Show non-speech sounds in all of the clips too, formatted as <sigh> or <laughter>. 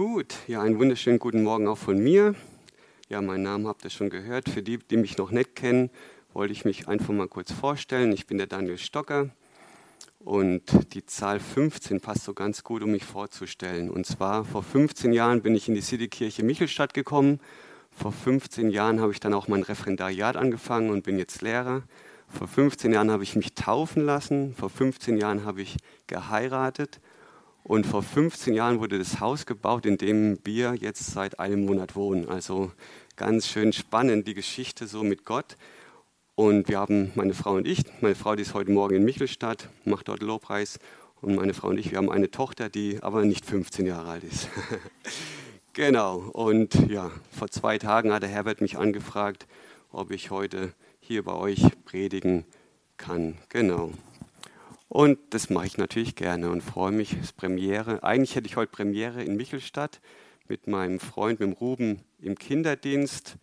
Gut, ja, einen wunderschönen guten Morgen auch von mir. Ja, meinen Namen habt ihr schon gehört. Für die, die mich noch nicht kennen, wollte ich mich einfach mal kurz vorstellen. Ich bin der Daniel Stocker und die Zahl 15 passt so ganz gut, um mich vorzustellen. Und zwar vor 15 Jahren bin ich in die Citykirche Michelstadt gekommen. Vor 15 Jahren habe ich dann auch mein Referendariat angefangen und bin jetzt Lehrer. Vor 15 Jahren habe ich mich taufen lassen. Vor 15 Jahren habe ich geheiratet. Und vor 15 Jahren wurde das Haus gebaut, in dem wir jetzt seit einem Monat wohnen. Also ganz schön spannend, die Geschichte so mit Gott. Und wir haben, meine Frau und ich, meine Frau, die ist heute Morgen in Michelstadt, macht dort Lobpreis. Und meine Frau und ich, wir haben eine Tochter, die aber nicht 15 Jahre alt ist. <laughs> genau. Und ja, vor zwei Tagen hat der Herbert mich angefragt, ob ich heute hier bei euch predigen kann. Genau. Und das mache ich natürlich gerne und freue mich. Es Premiere. Eigentlich hätte ich heute Premiere in Michelstadt mit meinem Freund, mit dem Ruben im Kinderdienst.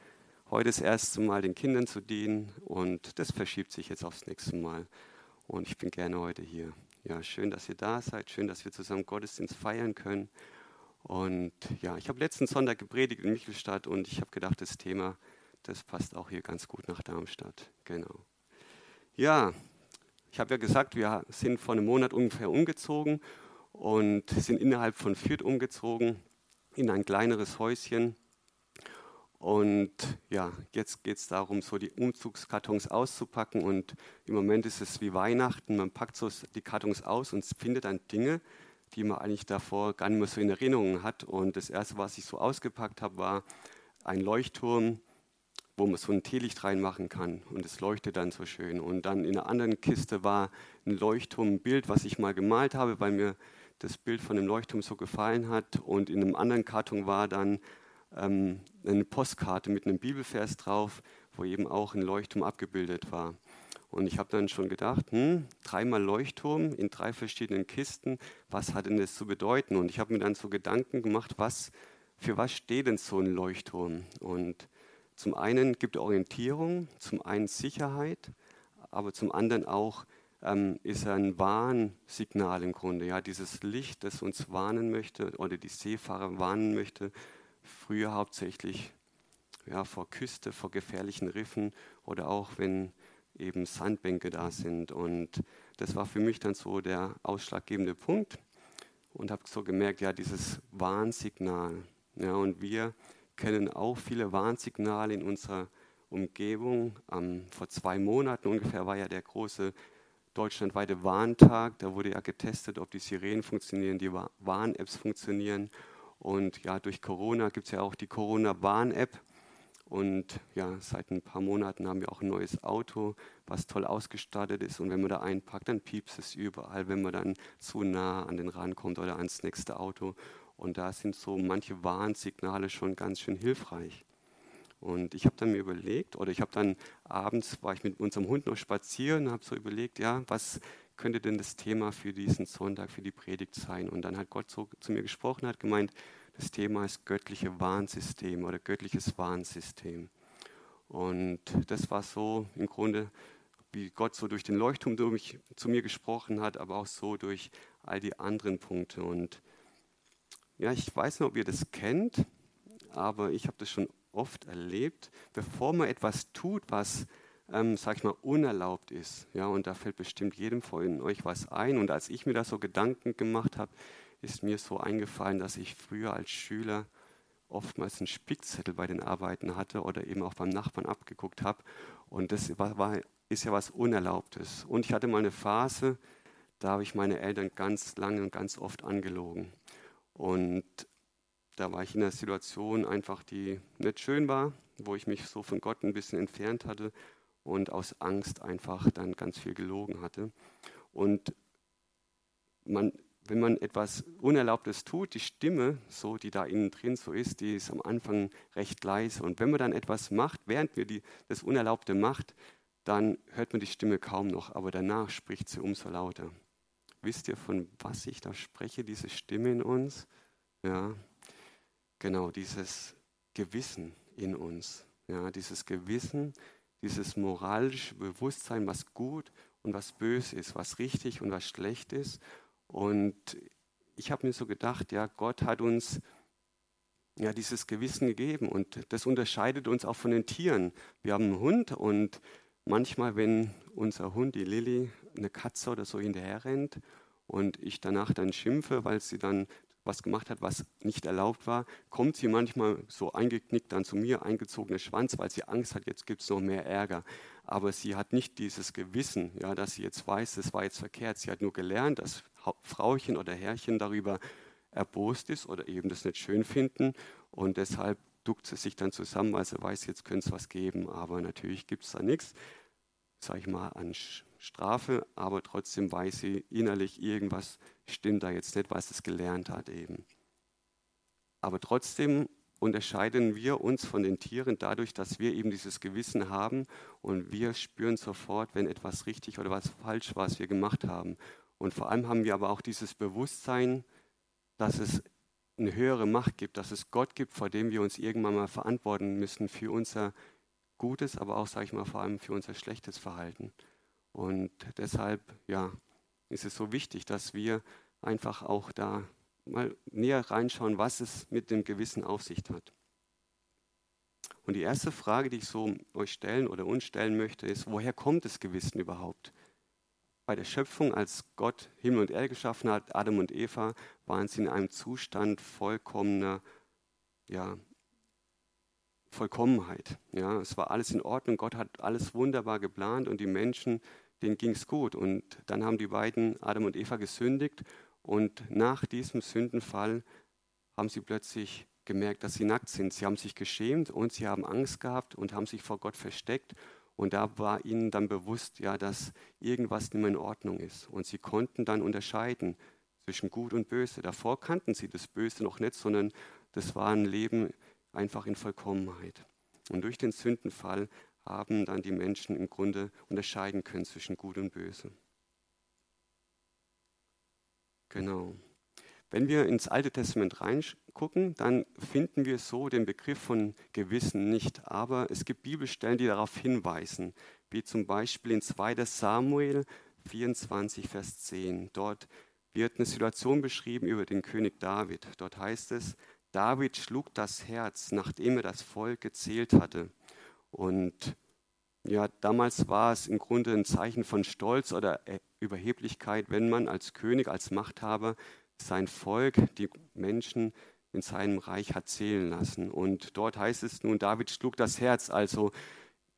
Heute das erste Mal den Kindern zu dienen und das verschiebt sich jetzt aufs nächste Mal. Und ich bin gerne heute hier. Ja, schön, dass ihr da seid. Schön, dass wir zusammen Gottesdienst feiern können. Und ja, ich habe letzten Sonntag gepredigt in Michelstadt und ich habe gedacht, das Thema, das passt auch hier ganz gut nach Darmstadt. Genau. Ja, ich habe ja gesagt, wir sind vor einem Monat ungefähr umgezogen und sind innerhalb von Fürth umgezogen in ein kleineres Häuschen. Und ja, jetzt geht es darum, so die Umzugskartons auszupacken. Und im Moment ist es wie Weihnachten. Man packt so die Kartons aus und findet dann Dinge, die man eigentlich davor gar nicht mehr so in Erinnerung hat. Und das Erste, was ich so ausgepackt habe, war ein Leuchtturm, wo man so ein Teelicht reinmachen kann und es leuchtet dann so schön. Und dann in einer anderen Kiste war ein Leuchtturm, ein Bild, was ich mal gemalt habe, weil mir das Bild von dem Leuchtturm so gefallen hat. Und in einem anderen Karton war dann ähm, eine Postkarte mit einem Bibelvers drauf, wo eben auch ein Leuchtturm abgebildet war. Und ich habe dann schon gedacht, hm, dreimal Leuchtturm in drei verschiedenen Kisten, was hat denn das zu bedeuten? Und ich habe mir dann so Gedanken gemacht, was, für was steht denn so ein Leuchtturm? Und zum einen gibt er Orientierung, zum einen Sicherheit, aber zum anderen auch ähm, ist ein Warnsignal im Grunde. Ja, dieses Licht, das uns warnen möchte oder die Seefahrer warnen möchte, früher hauptsächlich ja, vor Küste, vor gefährlichen Riffen oder auch wenn eben Sandbänke da sind. Und das war für mich dann so der ausschlaggebende Punkt und habe so gemerkt, ja, dieses Warnsignal. Ja, und wir kennen auch viele Warnsignale in unserer Umgebung. Ähm, vor zwei Monaten ungefähr war ja der große deutschlandweite Warntag. Da wurde ja getestet, ob die Sirenen funktionieren, die Warn-Apps funktionieren. Und ja, durch Corona gibt es ja auch die Corona-Warn-App. Und ja, seit ein paar Monaten haben wir auch ein neues Auto, was toll ausgestattet ist. Und wenn man da einpackt, dann piepst es überall, wenn man dann zu nah an den Rand kommt oder ans nächste Auto. Und da sind so manche Warnsignale schon ganz schön hilfreich. Und ich habe dann mir überlegt, oder ich habe dann abends, war ich mit unserem Hund noch spazieren, habe so überlegt, ja, was könnte denn das Thema für diesen Sonntag, für die Predigt sein? Und dann hat Gott so zu mir gesprochen, hat gemeint, das Thema ist göttliche Warnsystem oder göttliches Warnsystem. Und das war so im Grunde, wie Gott so durch den Leuchtturm durch, zu mir gesprochen hat, aber auch so durch all die anderen Punkte. Und ja, ich weiß nicht, ob ihr das kennt, aber ich habe das schon oft erlebt, bevor man etwas tut, was, ähm, sag ich mal, unerlaubt ist. Ja, und da fällt bestimmt jedem von euch was ein. Und als ich mir da so Gedanken gemacht habe, ist mir so eingefallen, dass ich früher als Schüler oftmals einen Spickzettel bei den Arbeiten hatte oder eben auch beim Nachbarn abgeguckt habe. Und das war, war, ist ja was Unerlaubtes. Und ich hatte mal eine Phase, da habe ich meine Eltern ganz lange und ganz oft angelogen. Und da war ich in einer Situation einfach, die nicht schön war, wo ich mich so von Gott ein bisschen entfernt hatte und aus Angst einfach dann ganz viel gelogen hatte. Und man, wenn man etwas Unerlaubtes tut, die Stimme, so die da innen drin so ist, die ist am Anfang recht leise. Und wenn man dann etwas macht, während wir die, das Unerlaubte macht, dann hört man die Stimme kaum noch, aber danach spricht sie umso lauter. Wisst ihr, von was ich da spreche, diese Stimme in uns? Ja, genau, dieses Gewissen in uns. Ja, dieses Gewissen, dieses moralische Bewusstsein, was gut und was böse ist, was richtig und was schlecht ist. Und ich habe mir so gedacht, ja, Gott hat uns ja, dieses Gewissen gegeben. Und das unterscheidet uns auch von den Tieren. Wir haben einen Hund und manchmal, wenn unser Hund, die Lilly, eine Katze oder so hinterher rennt und ich danach dann schimpfe, weil sie dann was gemacht hat, was nicht erlaubt war, kommt sie manchmal so eingeknickt dann zu mir, eingezogener Schwanz, weil sie Angst hat, jetzt gibt es noch mehr Ärger. Aber sie hat nicht dieses Gewissen, ja, dass sie jetzt weiß, das war jetzt verkehrt. Sie hat nur gelernt, dass Frauchen oder Herrchen darüber erbost ist oder eben das nicht schön finden und deshalb duckt sie sich dann zusammen, weil sie weiß, jetzt könnte es was geben, aber natürlich gibt es da nichts, sage ich mal, an Strafe, aber trotzdem weiß sie innerlich, irgendwas stimmt da jetzt nicht, was es gelernt hat eben. Aber trotzdem unterscheiden wir uns von den Tieren dadurch, dass wir eben dieses Gewissen haben und wir spüren sofort, wenn etwas richtig oder was falsch war, was wir gemacht haben. Und vor allem haben wir aber auch dieses Bewusstsein, dass es eine höhere Macht gibt, dass es Gott gibt, vor dem wir uns irgendwann mal verantworten müssen für unser Gutes, aber auch, sage ich mal, vor allem für unser schlechtes Verhalten. Und deshalb, ja, ist es so wichtig, dass wir einfach auch da mal näher reinschauen, was es mit dem Gewissen auf sich hat. Und die erste Frage, die ich so euch stellen oder uns stellen möchte, ist, woher kommt das Gewissen überhaupt? Bei der Schöpfung, als Gott Himmel und Erde geschaffen hat, Adam und Eva, waren sie in einem Zustand vollkommener ja, Vollkommenheit. Ja, es war alles in Ordnung. Gott hat alles wunderbar geplant und die Menschen, denen ging es gut. Und dann haben die beiden, Adam und Eva, gesündigt. Und nach diesem Sündenfall haben sie plötzlich gemerkt, dass sie nackt sind. Sie haben sich geschämt und sie haben Angst gehabt und haben sich vor Gott versteckt. Und da war ihnen dann bewusst, ja, dass irgendwas nicht mehr in Ordnung ist. Und sie konnten dann unterscheiden zwischen Gut und Böse. Davor kannten sie das Böse noch nicht, sondern das war ein Leben einfach in Vollkommenheit. Und durch den Sündenfall haben dann die Menschen im Grunde unterscheiden können zwischen Gut und Böse. Genau. Wenn wir ins Alte Testament reingucken, dann finden wir so den Begriff von Gewissen nicht. Aber es gibt Bibelstellen, die darauf hinweisen, wie zum Beispiel in 2 Samuel 24, Vers 10. Dort wird eine Situation beschrieben über den König David. Dort heißt es, David schlug das Herz, nachdem er das Volk gezählt hatte. Und ja, damals war es im Grunde ein Zeichen von Stolz oder Überheblichkeit, wenn man als König, als Machthaber sein Volk, die Menschen in seinem Reich hat zählen lassen. Und dort heißt es nun, David schlug das Herz, also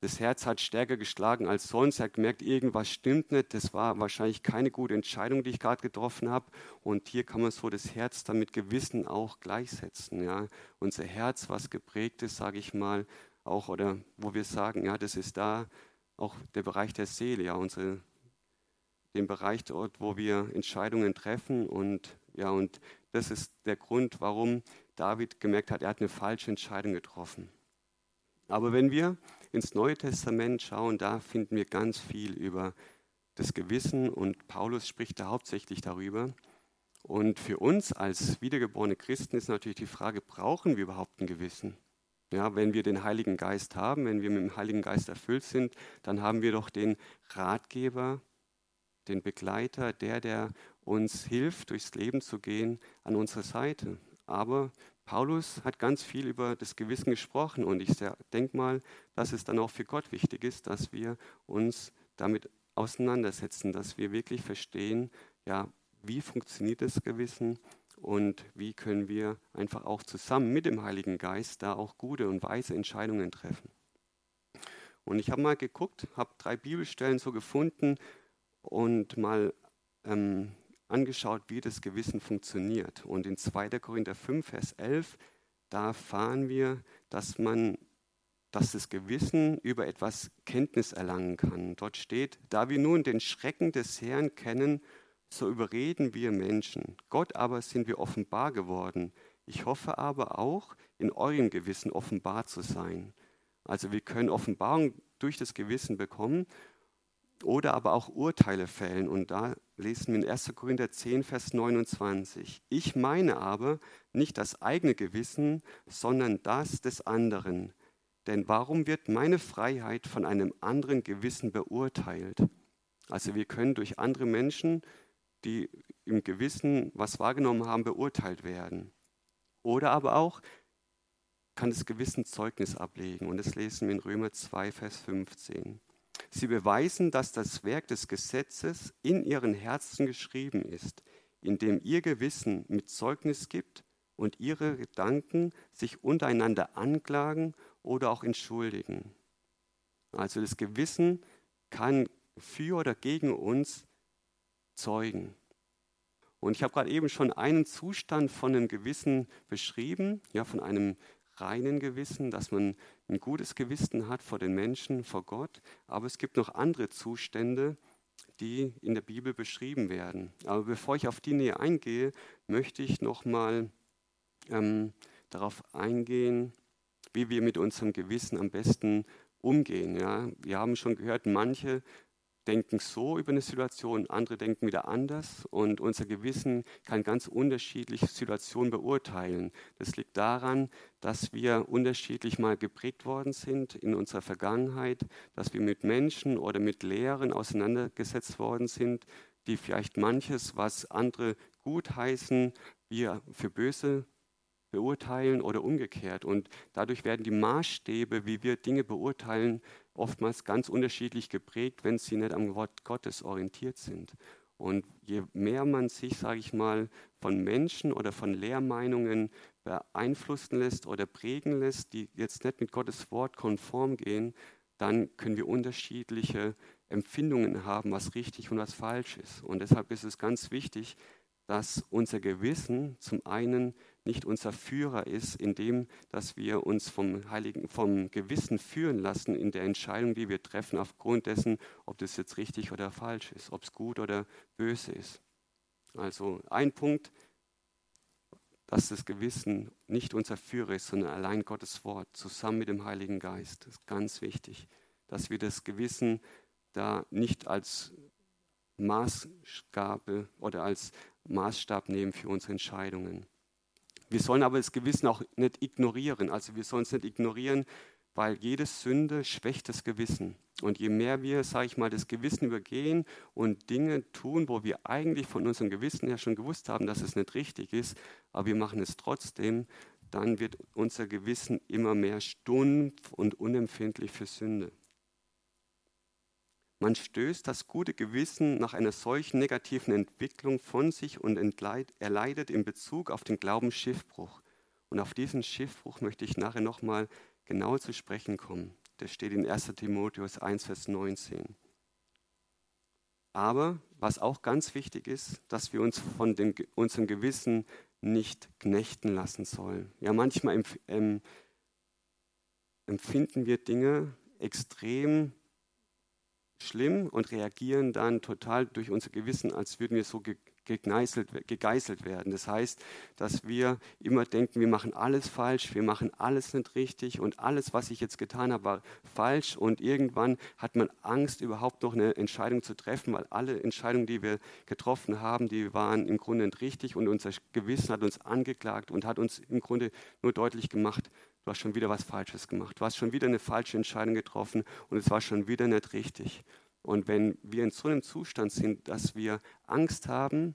das Herz hat stärker geschlagen als sonst. Er hat gemerkt, irgendwas stimmt nicht. Das war wahrscheinlich keine gute Entscheidung, die ich gerade getroffen habe. Und hier kann man so das Herz dann mit Gewissen auch gleichsetzen. Ja. Unser Herz, was geprägt ist, sage ich mal, auch, oder wo wir sagen, ja, das ist da auch der Bereich der Seele, ja, unsere, den Bereich dort, wo wir Entscheidungen treffen. Und ja, und das ist der Grund, warum David gemerkt hat, er hat eine falsche Entscheidung getroffen. Aber wenn wir ins Neue Testament schauen, da finden wir ganz viel über das Gewissen und Paulus spricht da hauptsächlich darüber. Und für uns als wiedergeborene Christen ist natürlich die Frage, brauchen wir überhaupt ein Gewissen? Ja, wenn wir den Heiligen Geist haben, wenn wir mit dem Heiligen Geist erfüllt sind, dann haben wir doch den Ratgeber, den Begleiter, der, der uns hilft, durchs Leben zu gehen, an unserer Seite. Aber Paulus hat ganz viel über das Gewissen gesprochen und ich denke mal, dass es dann auch für Gott wichtig ist, dass wir uns damit auseinandersetzen, dass wir wirklich verstehen, ja, wie funktioniert das Gewissen und wie können wir einfach auch zusammen mit dem Heiligen Geist da auch gute und weise Entscheidungen treffen. Und ich habe mal geguckt, habe drei Bibelstellen so gefunden und mal ähm, angeschaut, wie das Gewissen funktioniert. Und in 2. Korinther 5, Vers 11, da erfahren wir, dass man dass das Gewissen über etwas Kenntnis erlangen kann. Dort steht, da wir nun den Schrecken des Herrn kennen, so überreden wir Menschen. Gott aber sind wir offenbar geworden. Ich hoffe aber auch, in eurem Gewissen offenbar zu sein. Also wir können Offenbarung durch das Gewissen bekommen oder aber auch Urteile fällen. Und da lesen wir in 1. Korinther 10, Vers 29. Ich meine aber nicht das eigene Gewissen, sondern das des anderen. Denn warum wird meine Freiheit von einem anderen Gewissen beurteilt? Also wir können durch andere Menschen, die im Gewissen was wahrgenommen haben, beurteilt werden. Oder aber auch kann das Gewissen Zeugnis ablegen. Und das lesen wir in Römer 2, Vers 15. Sie beweisen, dass das Werk des Gesetzes in ihren Herzen geschrieben ist, indem ihr Gewissen mit Zeugnis gibt und ihre Gedanken sich untereinander anklagen oder auch entschuldigen. Also das Gewissen kann für oder gegen uns zeugen. Und ich habe gerade eben schon einen Zustand von einem Gewissen beschrieben, ja, von einem reinen Gewissen, dass man ein gutes Gewissen hat vor den Menschen, vor Gott. Aber es gibt noch andere Zustände, die in der Bibel beschrieben werden. Aber bevor ich auf die näher eingehe, möchte ich nochmal ähm, darauf eingehen, wie wir mit unserem Gewissen am besten umgehen. Ja? Wir haben schon gehört, manche denken so über eine Situation, andere denken wieder anders und unser Gewissen kann ganz unterschiedliche Situationen beurteilen. Das liegt daran, dass wir unterschiedlich mal geprägt worden sind in unserer Vergangenheit, dass wir mit Menschen oder mit Lehren auseinandergesetzt worden sind, die vielleicht manches, was andere gut heißen, wir für böse beurteilen oder umgekehrt. Und dadurch werden die Maßstäbe, wie wir Dinge beurteilen, oftmals ganz unterschiedlich geprägt, wenn sie nicht am Wort Gottes orientiert sind. Und je mehr man sich, sage ich mal, von Menschen oder von Lehrmeinungen beeinflussen lässt oder prägen lässt, die jetzt nicht mit Gottes Wort konform gehen, dann können wir unterschiedliche Empfindungen haben, was richtig und was falsch ist. Und deshalb ist es ganz wichtig, dass unser Gewissen zum einen nicht unser Führer ist, indem dass wir uns vom Heiligen, vom Gewissen führen lassen in der Entscheidung, die wir treffen, aufgrund dessen, ob das jetzt richtig oder falsch ist, ob es gut oder böse ist. Also ein Punkt, dass das Gewissen nicht unser Führer ist, sondern allein Gottes Wort zusammen mit dem Heiligen Geist. Das ist ganz wichtig, dass wir das Gewissen da nicht als Maßgabe oder als Maßstab nehmen für unsere Entscheidungen. Wir sollen aber das Gewissen auch nicht ignorieren. Also wir sollen es nicht ignorieren, weil jede Sünde schwächt das Gewissen. Und je mehr wir, sage ich mal, das Gewissen übergehen und Dinge tun, wo wir eigentlich von unserem Gewissen her schon gewusst haben, dass es nicht richtig ist, aber wir machen es trotzdem, dann wird unser Gewissen immer mehr stumpf und unempfindlich für Sünde. Man stößt das gute Gewissen nach einer solchen negativen Entwicklung von sich und erleidet in Bezug auf den Glauben Schiffbruch. Und auf diesen Schiffbruch möchte ich nachher nochmal genau zu sprechen kommen. Das steht in 1 Timotheus 1, Vers 19. Aber was auch ganz wichtig ist, dass wir uns von dem, unserem Gewissen nicht knechten lassen sollen. Ja, manchmal empf ähm, empfinden wir Dinge extrem schlimm und reagieren dann total durch unser Gewissen, als würden wir so gegeißelt, gegeißelt werden. Das heißt, dass wir immer denken, wir machen alles falsch, wir machen alles nicht richtig und alles, was ich jetzt getan habe, war falsch und irgendwann hat man Angst, überhaupt noch eine Entscheidung zu treffen, weil alle Entscheidungen, die wir getroffen haben, die waren im Grunde nicht richtig und unser Gewissen hat uns angeklagt und hat uns im Grunde nur deutlich gemacht, du hast schon wieder was Falsches gemacht, du hast schon wieder eine falsche Entscheidung getroffen und es war schon wieder nicht richtig. Und wenn wir in so einem Zustand sind, dass wir Angst haben,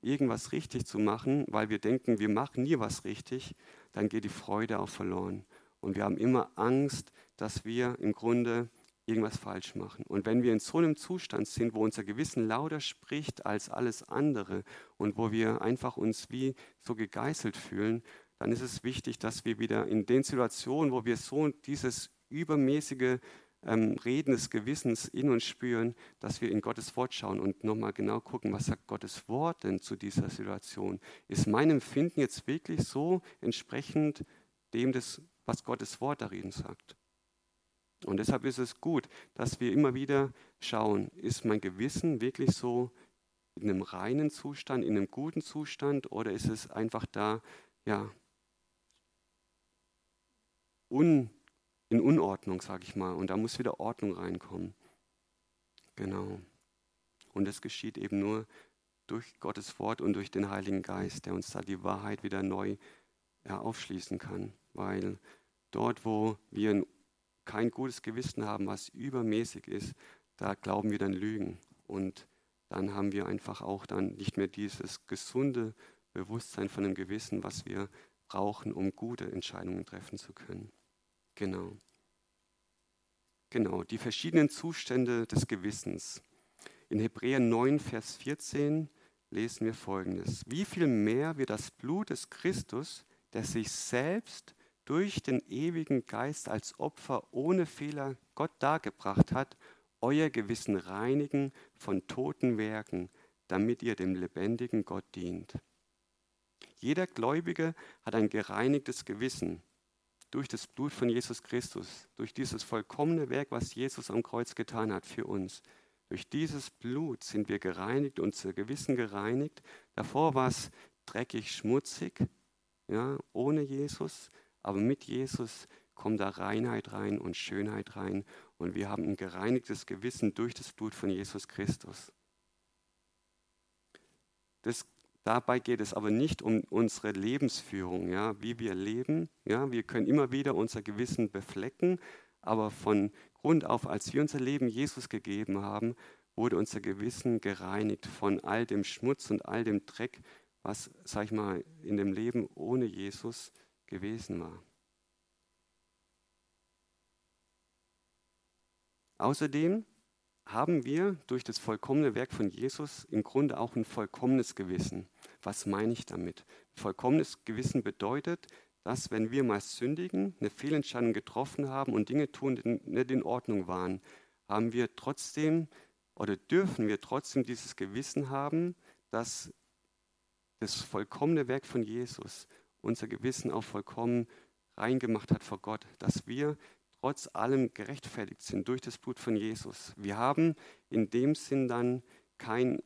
irgendwas richtig zu machen, weil wir denken, wir machen nie was richtig, dann geht die Freude auch verloren. Und wir haben immer Angst, dass wir im Grunde irgendwas falsch machen. Und wenn wir in so einem Zustand sind, wo unser Gewissen lauter spricht als alles andere und wo wir einfach uns wie so gegeißelt fühlen, dann ist es wichtig, dass wir wieder in den Situationen, wo wir so dieses übermäßige ähm, Reden des Gewissens in uns spüren, dass wir in Gottes Wort schauen und nochmal genau gucken, was sagt Gottes Wort denn zu dieser Situation? Ist mein Empfinden jetzt wirklich so entsprechend dem, des, was Gottes Wort darin sagt? Und deshalb ist es gut, dass wir immer wieder schauen, ist mein Gewissen wirklich so in einem reinen Zustand, in einem guten Zustand oder ist es einfach da, ja, un, in Unordnung, sage ich mal. Und da muss wieder Ordnung reinkommen. Genau. Und das geschieht eben nur durch Gottes Wort und durch den Heiligen Geist, der uns da die Wahrheit wieder neu ja, aufschließen kann. Weil dort, wo wir kein gutes Gewissen haben, was übermäßig ist, da glauben wir dann Lügen. Und dann haben wir einfach auch dann nicht mehr dieses gesunde Bewusstsein von dem Gewissen, was wir brauchen, um gute Entscheidungen treffen zu können. Genau. Genau, die verschiedenen Zustände des Gewissens. In Hebräer 9, Vers 14 lesen wir folgendes. Wie viel mehr wird das Blut des Christus, der sich selbst durch den ewigen Geist als Opfer ohne Fehler Gott dargebracht hat, euer Gewissen reinigen von toten Werken, damit ihr dem lebendigen Gott dient. Jeder Gläubige hat ein gereinigtes Gewissen durch das Blut von Jesus Christus, durch dieses vollkommene Werk, was Jesus am Kreuz getan hat für uns. Durch dieses Blut sind wir gereinigt, unser Gewissen gereinigt. Davor war es dreckig, schmutzig, ja, ohne Jesus, aber mit Jesus kommt da Reinheit rein und Schönheit rein und wir haben ein gereinigtes Gewissen durch das Blut von Jesus Christus. Das, dabei geht es aber nicht um unsere Lebensführung, ja, wie wir leben. Ja, wir können immer wieder unser Gewissen beflecken, aber von Grund auf, als wir unser Leben Jesus gegeben haben, wurde unser Gewissen gereinigt von all dem Schmutz und all dem Dreck, was, sag ich mal, in dem Leben ohne Jesus gewesen war. Außerdem haben wir durch das vollkommene Werk von Jesus im Grunde auch ein vollkommenes Gewissen. Was meine ich damit? Vollkommenes Gewissen bedeutet, dass wenn wir mal sündigen, eine Fehlentscheidung getroffen haben und Dinge tun, die nicht in Ordnung waren, haben wir trotzdem oder dürfen wir trotzdem dieses Gewissen haben, dass das vollkommene Werk von Jesus unser Gewissen auch vollkommen reingemacht hat vor Gott, dass wir trotz allem gerechtfertigt sind durch das Blut von Jesus. Wir haben in dem Sinn dann kein,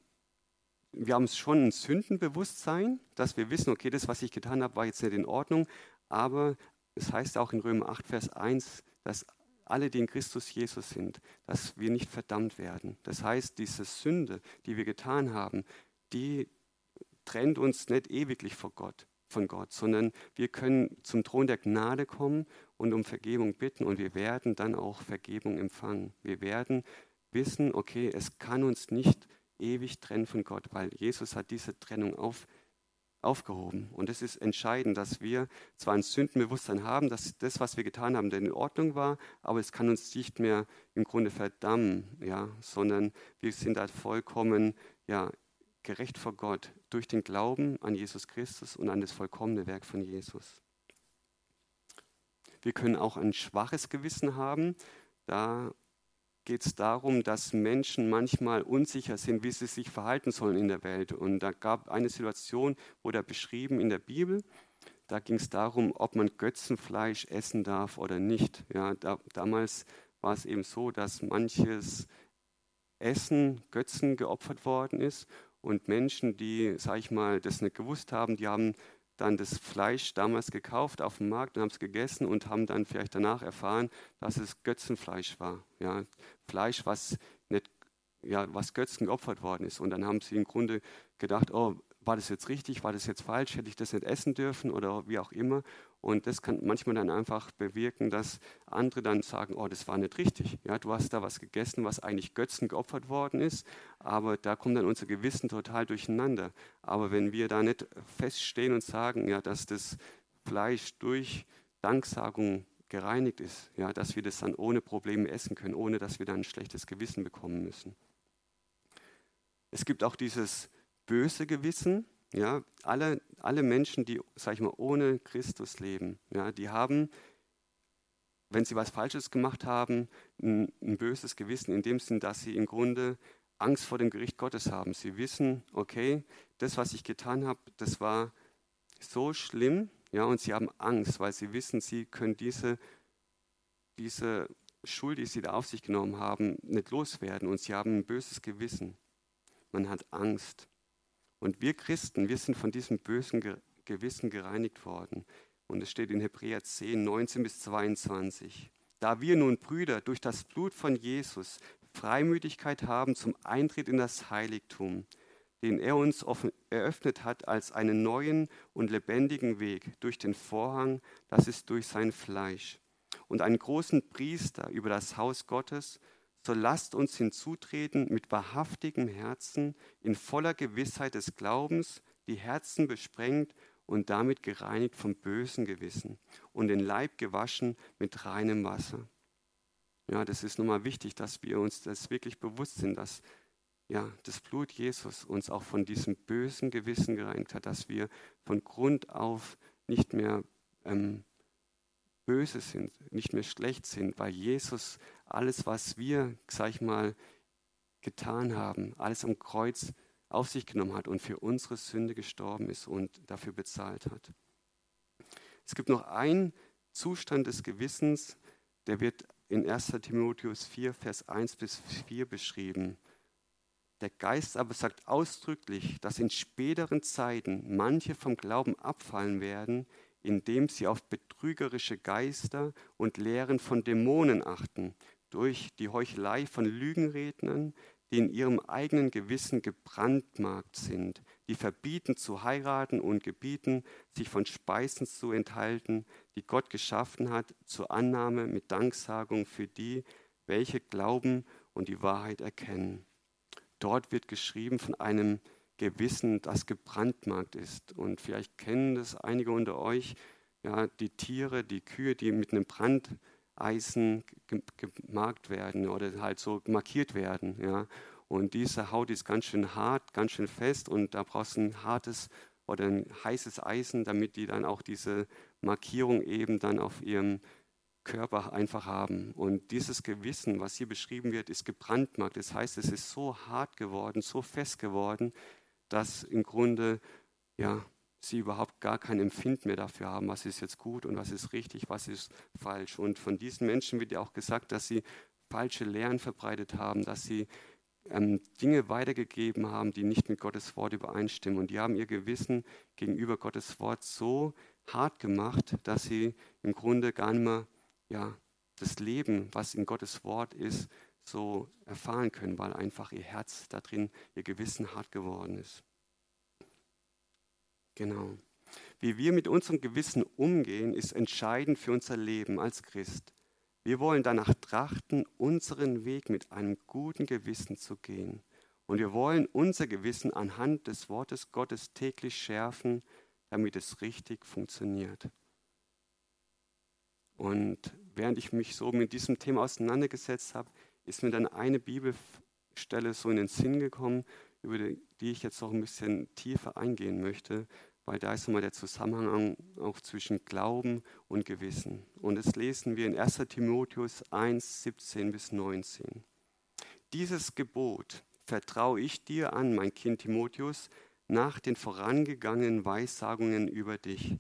wir haben schon ein Sündenbewusstsein, dass wir wissen, okay, das, was ich getan habe, war jetzt nicht in Ordnung, aber es heißt auch in Römer 8, Vers 1, dass alle, die in Christus Jesus sind, dass wir nicht verdammt werden. Das heißt, diese Sünde, die wir getan haben, die trennt uns nicht ewiglich vor Gott, von Gott, sondern wir können zum Thron der Gnade kommen und um Vergebung bitten und wir werden dann auch Vergebung empfangen. Wir werden wissen, okay, es kann uns nicht ewig trennen von Gott, weil Jesus hat diese Trennung auf, aufgehoben. Und es ist entscheidend, dass wir zwar ein Sündenbewusstsein haben, dass das, was wir getan haben, denn in Ordnung war, aber es kann uns nicht mehr im Grunde verdammen, ja, sondern wir sind halt vollkommen ja, gerecht vor Gott durch den Glauben an Jesus Christus und an das vollkommene Werk von Jesus. Wir können auch ein schwaches Gewissen haben. Da geht es darum, dass Menschen manchmal unsicher sind, wie sie sich verhalten sollen in der Welt. Und da gab eine Situation, wurde beschrieben in der Bibel. Da ging es darum, ob man Götzenfleisch essen darf oder nicht. Ja, da, damals war es eben so, dass manches Essen Götzen geopfert worden ist und Menschen, die, sag ich mal, das nicht gewusst haben, die haben dann das Fleisch damals gekauft auf dem Markt und haben es gegessen und haben dann vielleicht danach erfahren, dass es Götzenfleisch war. Ja, Fleisch, was nicht, ja, was Götzen geopfert worden ist. Und dann haben sie im Grunde gedacht, oh, war das jetzt richtig, war das jetzt falsch, hätte ich das nicht essen dürfen oder wie auch immer. Und das kann manchmal dann einfach bewirken, dass andere dann sagen, oh, das war nicht richtig. Ja, du hast da was gegessen, was eigentlich Götzen geopfert worden ist, aber da kommt dann unser Gewissen total durcheinander. Aber wenn wir da nicht feststehen und sagen, ja, dass das Fleisch durch Danksagung gereinigt ist, ja, dass wir das dann ohne Probleme essen können, ohne dass wir dann ein schlechtes Gewissen bekommen müssen. Es gibt auch dieses böse Gewissen. Ja, alle, alle Menschen, die, sag ich mal, ohne Christus leben, ja, die haben, wenn sie was Falsches gemacht haben, ein, ein böses Gewissen in dem Sinn, dass sie im Grunde Angst vor dem Gericht Gottes haben. Sie wissen, okay, das, was ich getan habe, das war so schlimm, ja, und sie haben Angst, weil sie wissen, sie können diese, diese Schuld, die sie da auf sich genommen haben, nicht loswerden und sie haben ein böses Gewissen. Man hat Angst. Und wir Christen, wir sind von diesem bösen Gewissen gereinigt worden. Und es steht in Hebräer 10, 19 bis 22. Da wir nun Brüder durch das Blut von Jesus Freimütigkeit haben zum Eintritt in das Heiligtum, den er uns eröffnet hat als einen neuen und lebendigen Weg durch den Vorhang, das ist durch sein Fleisch, und einen großen Priester über das Haus Gottes, so lasst uns hinzutreten mit wahrhaftigem Herzen, in voller Gewissheit des Glaubens, die Herzen besprengt und damit gereinigt vom bösen Gewissen und den Leib gewaschen mit reinem Wasser. Ja, das ist nochmal wichtig, dass wir uns das wirklich bewusst sind, dass ja, das Blut Jesus uns auch von diesem bösen Gewissen gereinigt hat, dass wir von Grund auf nicht mehr ähm, böse sind, nicht mehr schlecht sind, weil Jesus alles, was wir, sag ich mal, getan haben, alles am Kreuz auf sich genommen hat und für unsere Sünde gestorben ist und dafür bezahlt hat. Es gibt noch einen Zustand des Gewissens, der wird in 1 Timotheus 4, Vers 1 bis 4 beschrieben. Der Geist aber sagt ausdrücklich, dass in späteren Zeiten manche vom Glauben abfallen werden, indem sie auf betrügerische Geister und Lehren von Dämonen achten, durch die Heuchelei von Lügenrednern, die in ihrem eigenen Gewissen gebrandmarkt sind, die verbieten zu heiraten und gebieten, sich von Speisen zu enthalten, die Gott geschaffen hat, zur Annahme mit Danksagung für die, welche glauben und die Wahrheit erkennen. Dort wird geschrieben von einem Gewissen, das gebrandmarkt ist. Und vielleicht kennen das einige unter euch, ja, die Tiere, die Kühe, die mit einem Brandeisen gemarkt werden oder halt so markiert werden. Ja. Und diese Haut ist ganz schön hart, ganz schön fest und da brauchst du ein hartes oder ein heißes Eisen, damit die dann auch diese Markierung eben dann auf ihrem Körper einfach haben. Und dieses Gewissen, was hier beschrieben wird, ist gebrandmarkt. Das heißt, es ist so hart geworden, so fest geworden, dass im Grunde ja, sie überhaupt gar kein Empfinden mehr dafür haben, was ist jetzt gut und was ist richtig, was ist falsch. Und von diesen Menschen wird ja auch gesagt, dass sie falsche Lehren verbreitet haben, dass sie ähm, Dinge weitergegeben haben, die nicht mit Gottes Wort übereinstimmen. Und die haben ihr Gewissen gegenüber Gottes Wort so hart gemacht, dass sie im Grunde gar nicht mehr ja, das Leben, was in Gottes Wort ist, so erfahren können, weil einfach ihr Herz da drin, ihr Gewissen hart geworden ist. Genau. Wie wir mit unserem Gewissen umgehen, ist entscheidend für unser Leben als Christ. Wir wollen danach trachten, unseren Weg mit einem guten Gewissen zu gehen. Und wir wollen unser Gewissen anhand des Wortes Gottes täglich schärfen, damit es richtig funktioniert. Und während ich mich so mit diesem Thema auseinandergesetzt habe, ist mir dann eine Bibelstelle so in den Sinn gekommen, über die, die ich jetzt noch ein bisschen tiefer eingehen möchte, weil da ist nochmal der Zusammenhang auch zwischen Glauben und Gewissen. Und das lesen wir in 1 Timotheus 1, 17 bis 19. Dieses Gebot vertraue ich dir an, mein Kind Timotheus, nach den vorangegangenen Weissagungen über dich,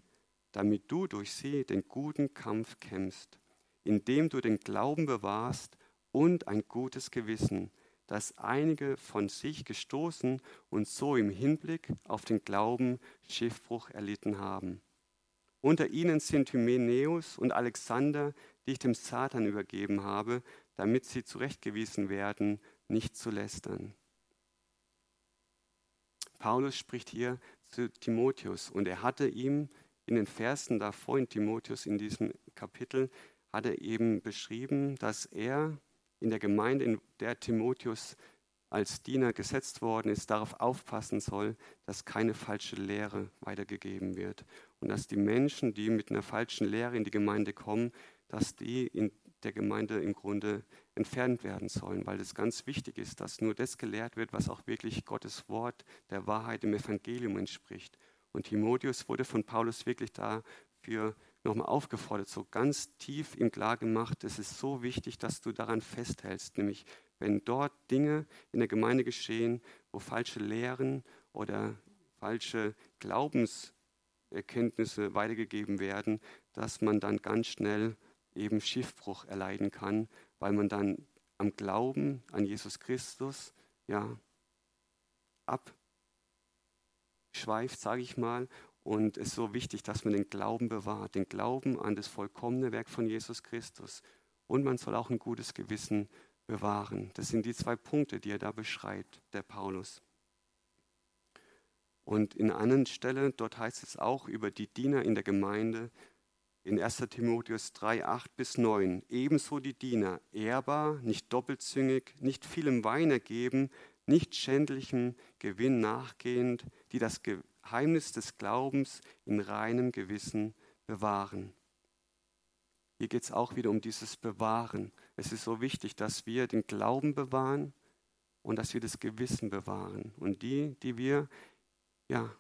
damit du durch sie den guten Kampf kämpfst, indem du den Glauben bewahrst und ein gutes Gewissen, dass einige von sich gestoßen und so im Hinblick auf den Glauben Schiffbruch erlitten haben. Unter ihnen sind Hymenäus und Alexander, die ich dem Satan übergeben habe, damit sie zurechtgewiesen werden, nicht zu lästern. Paulus spricht hier zu Timotheus und er hatte ihm in den Versen davor in Timotheus in diesem Kapitel hat er eben beschrieben, dass er in der Gemeinde, in der Timotheus als Diener gesetzt worden ist, darauf aufpassen soll, dass keine falsche Lehre weitergegeben wird und dass die Menschen, die mit einer falschen Lehre in die Gemeinde kommen, dass die in der Gemeinde im Grunde entfernt werden sollen, weil es ganz wichtig ist, dass nur das gelehrt wird, was auch wirklich Gottes Wort der Wahrheit im Evangelium entspricht. Und Timotheus wurde von Paulus wirklich dafür nochmal aufgefordert, so ganz tief ihm klar gemacht, es ist so wichtig, dass du daran festhältst, nämlich wenn dort Dinge in der Gemeinde geschehen, wo falsche Lehren oder falsche Glaubenserkenntnisse weitergegeben werden, dass man dann ganz schnell eben Schiffbruch erleiden kann, weil man dann am Glauben an Jesus Christus ja abschweift, sage ich mal, und es ist so wichtig, dass man den Glauben bewahrt, den Glauben an das vollkommene Werk von Jesus Christus. Und man soll auch ein gutes Gewissen bewahren. Das sind die zwei Punkte, die er da beschreibt, der Paulus. Und in einer anderen Stelle, dort heißt es auch über die Diener in der Gemeinde, in 1 Timotheus 3, 8 bis 9, ebenso die Diener, ehrbar, nicht doppelzüngig, nicht vielem Wein ergeben, nicht schändlichem Gewinn nachgehend, die das Geheimnis des Glaubens in reinem Gewissen bewahren. Hier geht es auch wieder um dieses Bewahren. Es ist so wichtig, dass wir den Glauben bewahren und dass wir das Gewissen bewahren. Und die, die wir ja,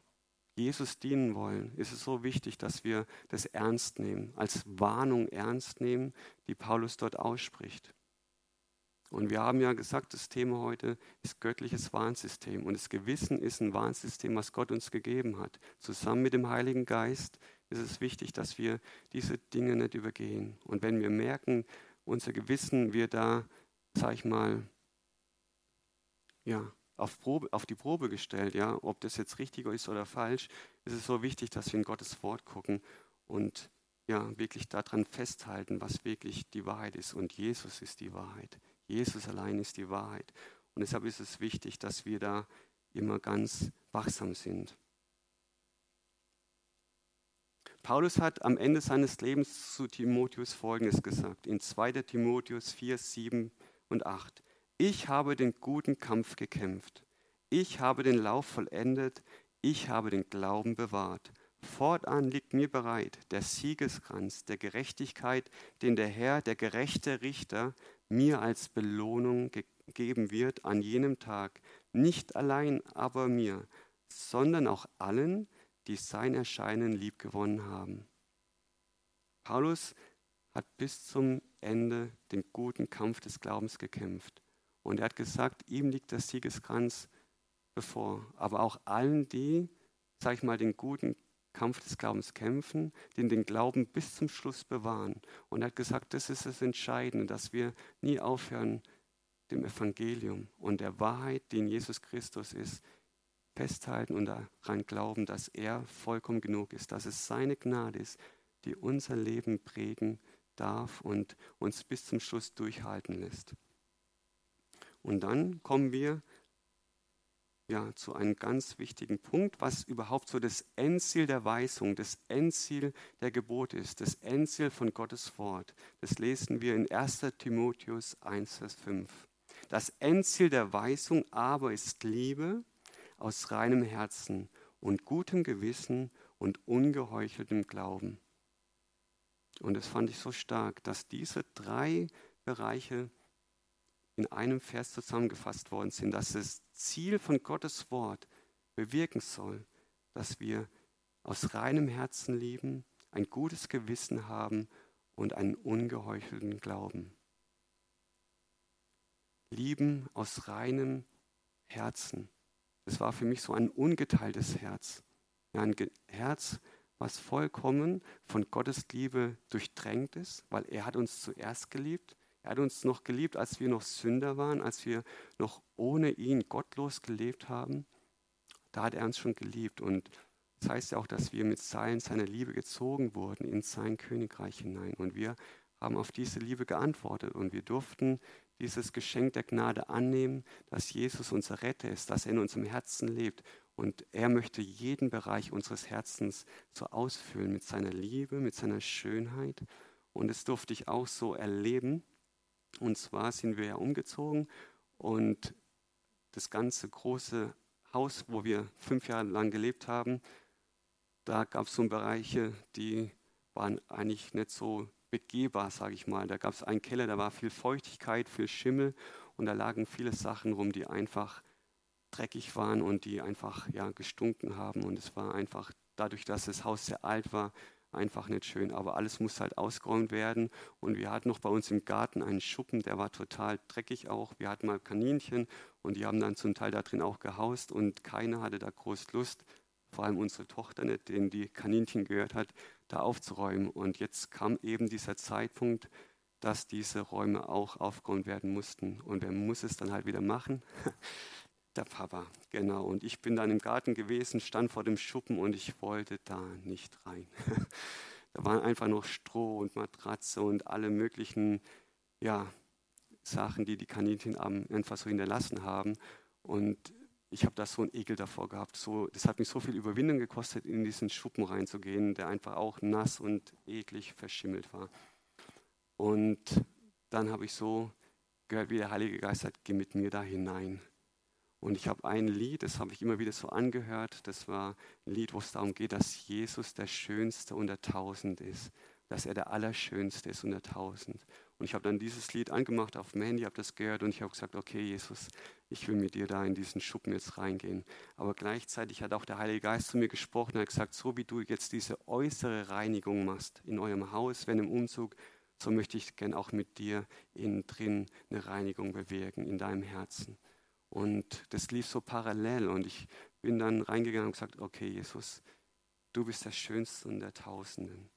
Jesus dienen wollen, ist es so wichtig, dass wir das ernst nehmen, als Warnung ernst nehmen, die Paulus dort ausspricht. Und wir haben ja gesagt, das Thema heute ist göttliches Warnsystem. Und das Gewissen ist ein Warnsystem, was Gott uns gegeben hat. Zusammen mit dem Heiligen Geist ist es wichtig, dass wir diese Dinge nicht übergehen. Und wenn wir merken, unser Gewissen wird da, sag ich mal, ja, auf, Probe, auf die Probe gestellt, ja, ob das jetzt richtig ist oder falsch, ist es so wichtig, dass wir in Gottes Wort gucken und ja, wirklich daran festhalten, was wirklich die Wahrheit ist. Und Jesus ist die Wahrheit. Jesus allein ist die Wahrheit. Und deshalb ist es wichtig, dass wir da immer ganz wachsam sind. Paulus hat am Ende seines Lebens zu Timotheus Folgendes gesagt, in 2 Timotheus 4, 7 und 8. Ich habe den guten Kampf gekämpft. Ich habe den Lauf vollendet. Ich habe den Glauben bewahrt. Fortan liegt mir bereit der Siegeskranz der Gerechtigkeit, den der Herr, der gerechte Richter, mir als Belohnung gegeben wird an jenem Tag, nicht allein aber mir, sondern auch allen, die sein Erscheinen liebgewonnen haben. Paulus hat bis zum Ende den guten Kampf des Glaubens gekämpft. Und er hat gesagt, ihm liegt der Siegeskranz bevor. Aber auch allen, die, sag ich mal, den guten Kampf des Glaubens kämpfen, den den Glauben bis zum Schluss bewahren. Und er hat gesagt, das ist das Entscheidende, dass wir nie aufhören, dem Evangelium und der Wahrheit, die in Jesus Christus ist, festhalten und daran glauben, dass er vollkommen genug ist, dass es seine Gnade ist, die unser Leben prägen darf und uns bis zum Schluss durchhalten lässt. Und dann kommen wir ja, zu einem ganz wichtigen Punkt, was überhaupt so das Endziel der Weisung, das Endziel der Gebot ist, das Endziel von Gottes Wort. Das lesen wir in 1 Timotheus 1, Vers 5. Das Endziel der Weisung aber ist Liebe aus reinem Herzen und gutem Gewissen und ungeheucheltem Glauben. Und das fand ich so stark, dass diese drei Bereiche in einem Vers zusammengefasst worden sind, dass das Ziel von Gottes Wort bewirken soll, dass wir aus reinem Herzen lieben, ein gutes Gewissen haben und einen ungeheuchelten Glauben. Lieben aus reinem Herzen. Das war für mich so ein ungeteiltes Herz. Ein Herz, was vollkommen von Gottes Liebe durchdrängt ist, weil er hat uns zuerst geliebt. Er hat uns noch geliebt, als wir noch Sünder waren, als wir noch ohne ihn gottlos gelebt haben. Da hat er uns schon geliebt. Und das heißt ja auch, dass wir mit Seilen seiner Liebe gezogen wurden in sein Königreich hinein. Und wir haben auf diese Liebe geantwortet. Und wir durften dieses Geschenk der Gnade annehmen, dass Jesus unser Retter ist, dass er in unserem Herzen lebt. Und er möchte jeden Bereich unseres Herzens so ausfüllen mit seiner Liebe, mit seiner Schönheit. Und das durfte ich auch so erleben und zwar sind wir ja umgezogen und das ganze große Haus, wo wir fünf Jahre lang gelebt haben, da gab es so Bereiche, die waren eigentlich nicht so begehbar, sage ich mal. Da gab es einen Keller, da war viel Feuchtigkeit, viel Schimmel und da lagen viele Sachen rum, die einfach dreckig waren und die einfach ja, gestunken haben. Und es war einfach dadurch, dass das Haus sehr alt war, einfach nicht schön. Aber alles muss halt ausgeräumt werden. Und wir hatten noch bei uns im Garten einen Schuppen, der war total dreckig auch. Wir hatten mal Kaninchen und die haben dann zum Teil da drin auch gehaust und keiner hatte da groß Lust, vor allem unsere Tochter nicht, denen die Kaninchen gehört hat, da aufzuräumen. Und jetzt kam eben dieser Zeitpunkt, dass diese Räume auch aufgeräumt werden mussten. Und wer muss es dann halt wieder machen? <laughs> Der Papa, genau. Und ich bin dann im Garten gewesen, stand vor dem Schuppen und ich wollte da nicht rein. <laughs> da waren einfach noch Stroh und Matratze und alle möglichen ja, Sachen, die die Kaninchen einfach so hinterlassen haben. Und ich habe da so einen Ekel davor gehabt. So, das hat mich so viel Überwindung gekostet, in diesen Schuppen reinzugehen, der einfach auch nass und eklig verschimmelt war. Und dann habe ich so gehört, wie der Heilige Geist sagt, geh mit mir da hinein. Und ich habe ein Lied, das habe ich immer wieder so angehört. Das war ein Lied, wo es darum geht, dass Jesus der Schönste unter Tausend ist. Dass er der Allerschönste ist unter Tausend. Und ich habe dann dieses Lied angemacht auf dem Handy, habe das gehört und ich habe gesagt, okay, Jesus, ich will mit dir da in diesen Schuppen jetzt reingehen. Aber gleichzeitig hat auch der Heilige Geist zu mir gesprochen und hat gesagt, so wie du jetzt diese äußere Reinigung machst in eurem Haus, wenn im Umzug, so möchte ich gern auch mit dir innen drin eine Reinigung bewirken in deinem Herzen. Und das lief so parallel und ich bin dann reingegangen und gesagt, okay, Jesus, du bist der Schönste unter Tausenden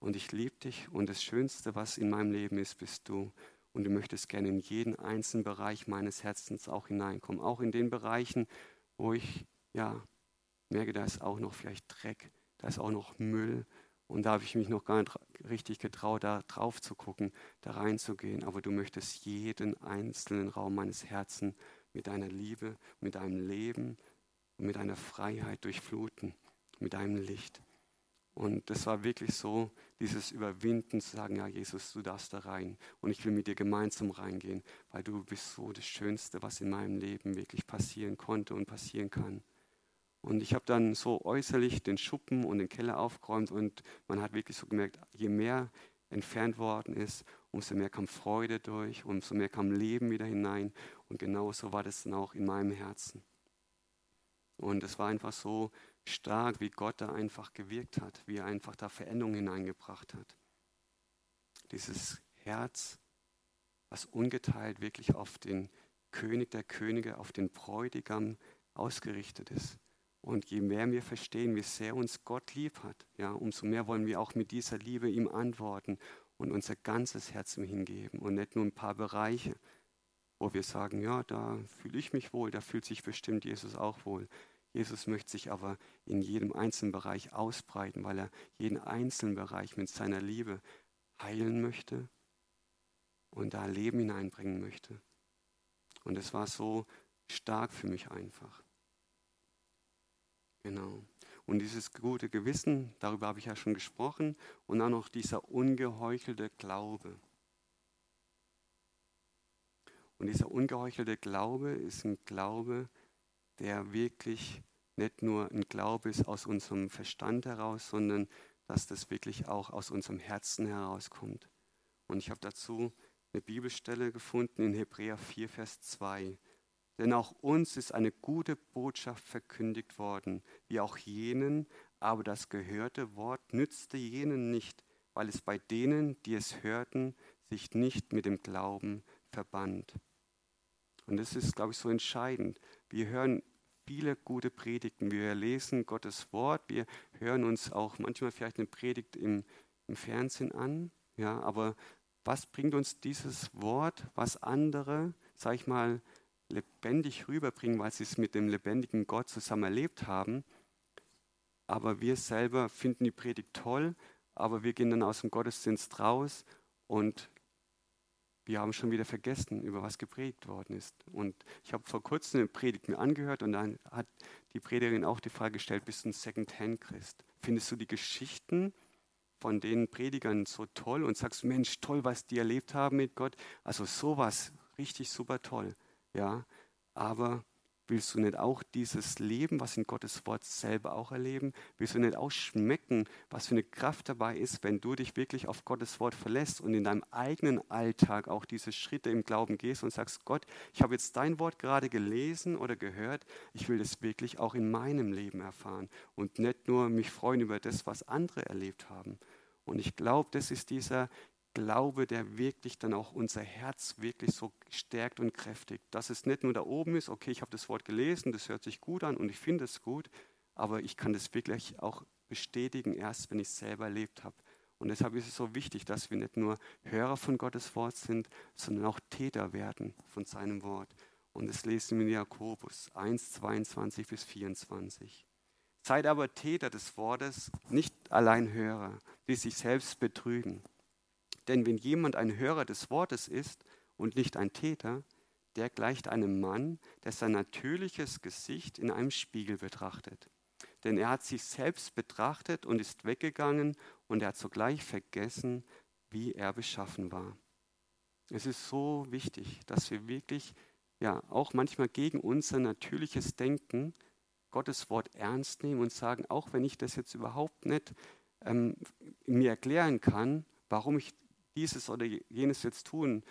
und ich liebe dich und das Schönste, was in meinem Leben ist, bist du. Und du möchtest gerne in jeden einzelnen Bereich meines Herzens auch hineinkommen. Auch in den Bereichen, wo ich ja merke, da ist auch noch vielleicht Dreck, da ist auch noch Müll. Und da habe ich mich noch gar nicht richtig getraut, da drauf zu gucken, da reinzugehen. Aber du möchtest jeden einzelnen Raum meines Herzens mit deiner Liebe, mit deinem Leben mit deiner Freiheit durchfluten, mit deinem Licht. Und das war wirklich so, dieses Überwinden zu sagen, ja Jesus, du darfst da rein und ich will mit dir gemeinsam reingehen, weil du bist so das Schönste, was in meinem Leben wirklich passieren konnte und passieren kann. Und ich habe dann so äußerlich den Schuppen und den Keller aufgeräumt und man hat wirklich so gemerkt, je mehr entfernt worden ist, umso mehr kam Freude durch, umso mehr kam Leben wieder hinein. Und genauso war das dann auch in meinem Herzen. Und es war einfach so, stark, wie Gott da einfach gewirkt hat, wie er einfach da Veränderungen hineingebracht hat. Dieses Herz, was ungeteilt wirklich auf den König der Könige, auf den Bräutigam ausgerichtet ist. Und je mehr wir verstehen, wie sehr uns Gott lieb hat, ja, umso mehr wollen wir auch mit dieser Liebe ihm antworten und unser ganzes Herz ihm hingeben und nicht nur ein paar Bereiche, wo wir sagen, ja, da fühle ich mich wohl, da fühlt sich bestimmt Jesus auch wohl. Jesus möchte sich aber in jedem einzelnen Bereich ausbreiten, weil er jeden einzelnen Bereich mit seiner Liebe heilen möchte und da Leben hineinbringen möchte. Und es war so stark für mich einfach. Genau. Und dieses gute Gewissen, darüber habe ich ja schon gesprochen, und dann noch dieser ungeheuchelte Glaube. Und dieser ungeheuchelte Glaube ist ein Glaube, der wirklich nicht nur ein Glaube ist aus unserem Verstand heraus, sondern dass das wirklich auch aus unserem Herzen herauskommt. Und ich habe dazu eine Bibelstelle gefunden in Hebräer 4, Vers 2. Denn auch uns ist eine gute Botschaft verkündigt worden, wie auch jenen, aber das gehörte Wort nützte jenen nicht, weil es bei denen, die es hörten, sich nicht mit dem Glauben verband. Und das ist, glaube ich, so entscheidend. Wir hören viele gute Predigten. Wir lesen Gottes Wort, wir hören uns auch manchmal vielleicht eine Predigt im, im Fernsehen an. Ja, aber was bringt uns dieses Wort, was andere, sag ich mal, lebendig rüberbringen, weil sie es mit dem lebendigen Gott zusammen erlebt haben? Aber wir selber finden die Predigt toll, aber wir gehen dann aus dem Gottesdienst raus und wir haben schon wieder vergessen, über was gepredigt worden ist. Und ich habe vor kurzem eine Predigt mir angehört und dann hat die Predigerin auch die Frage gestellt, bist du ein Second-Hand-Christ? Findest du die Geschichten von den Predigern so toll und sagst, Mensch, toll, was die erlebt haben mit Gott? Also sowas, richtig super toll. Ja, aber Willst du nicht auch dieses Leben, was in Gottes Wort selber auch erleben? Willst du nicht auch schmecken, was für eine Kraft dabei ist, wenn du dich wirklich auf Gottes Wort verlässt und in deinem eigenen Alltag auch diese Schritte im Glauben gehst und sagst, Gott, ich habe jetzt dein Wort gerade gelesen oder gehört, ich will das wirklich auch in meinem Leben erfahren und nicht nur mich freuen über das, was andere erlebt haben. Und ich glaube, das ist dieser Glaube, der wirklich dann auch unser Herz wirklich so stärkt und kräftigt. Dass es nicht nur da oben ist, okay, ich habe das Wort gelesen, das hört sich gut an und ich finde es gut, aber ich kann das wirklich auch bestätigen, erst wenn ich es selber erlebt habe. Und deshalb ist es so wichtig, dass wir nicht nur Hörer von Gottes Wort sind, sondern auch Täter werden von seinem Wort. Und das lesen wir in Jakobus 1, 22 bis 24. Seid aber Täter des Wortes, nicht allein Hörer, die sich selbst betrügen. Denn wenn jemand ein Hörer des Wortes ist und nicht ein Täter, der gleicht einem Mann, der sein natürliches Gesicht in einem Spiegel betrachtet. Denn er hat sich selbst betrachtet und ist weggegangen und er hat sogleich vergessen, wie er beschaffen war. Es ist so wichtig, dass wir wirklich ja auch manchmal gegen unser natürliches Denken Gottes Wort ernst nehmen und sagen, auch wenn ich das jetzt überhaupt nicht ähm, mir erklären kann, warum ich dieses oder jenes jetzt tun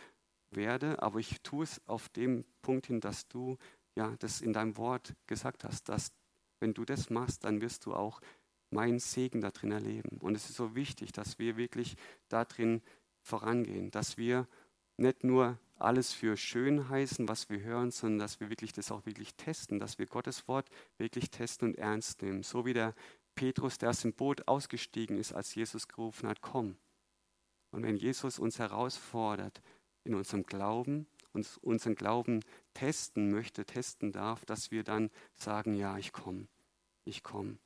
werde, aber ich tue es auf dem Punkt hin, dass du ja das in deinem Wort gesagt hast, dass wenn du das machst, dann wirst du auch meinen Segen da drin erleben. Und es ist so wichtig, dass wir wirklich da drin vorangehen, dass wir nicht nur alles für schön heißen, was wir hören, sondern dass wir wirklich das auch wirklich testen, dass wir Gottes Wort wirklich testen und ernst nehmen. So wie der Petrus, der aus dem Boot ausgestiegen ist, als Jesus gerufen hat, komm. Und wenn Jesus uns herausfordert in unserem Glauben, uns unseren Glauben testen möchte, testen darf, dass wir dann sagen, ja, ich komme, ich komme.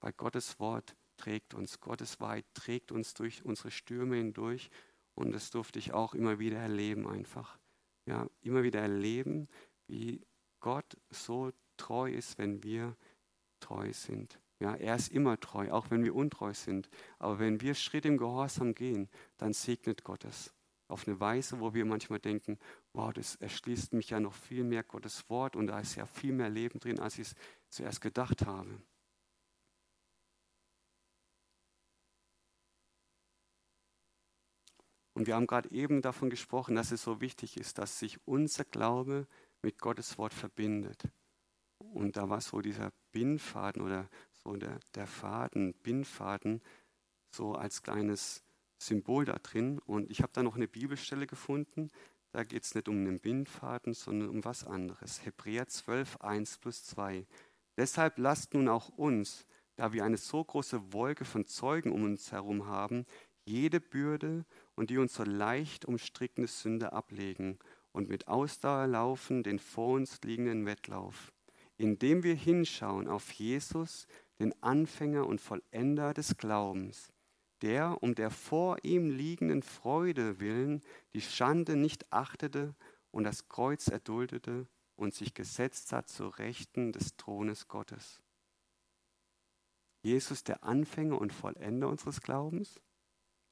Weil Gottes Wort trägt uns, Gottes Wahrheit trägt uns durch unsere Stürme hindurch und das durfte ich auch immer wieder erleben einfach. Ja, immer wieder erleben, wie Gott so treu ist, wenn wir treu sind. Ja, er ist immer treu, auch wenn wir untreu sind. Aber wenn wir Schritt im Gehorsam gehen, dann segnet Gott es. Auf eine Weise, wo wir manchmal denken, wow, das erschließt mich ja noch viel mehr Gottes Wort und da ist ja viel mehr Leben drin, als ich es zuerst gedacht habe. Und wir haben gerade eben davon gesprochen, dass es so wichtig ist, dass sich unser Glaube mit Gottes Wort verbindet. Und da war so dieser Bindfaden oder so der, der Faden, Bindfaden, so als kleines Symbol da drin. Und ich habe da noch eine Bibelstelle gefunden. Da geht es nicht um einen Bindfaden, sondern um was anderes. Hebräer 12, 1 plus 2. Deshalb lasst nun auch uns, da wir eine so große Wolke von Zeugen um uns herum haben, jede Bürde und die uns so leicht umstrickende Sünde ablegen und mit Ausdauer laufen den vor uns liegenden Wettlauf, indem wir hinschauen auf Jesus, den Anfänger und Vollender des Glaubens, der um der vor ihm liegenden Freude willen die Schande nicht achtete und das Kreuz erduldete und sich gesetzt hat zur Rechten des Thrones Gottes. Jesus, der Anfänger und Vollender unseres Glaubens,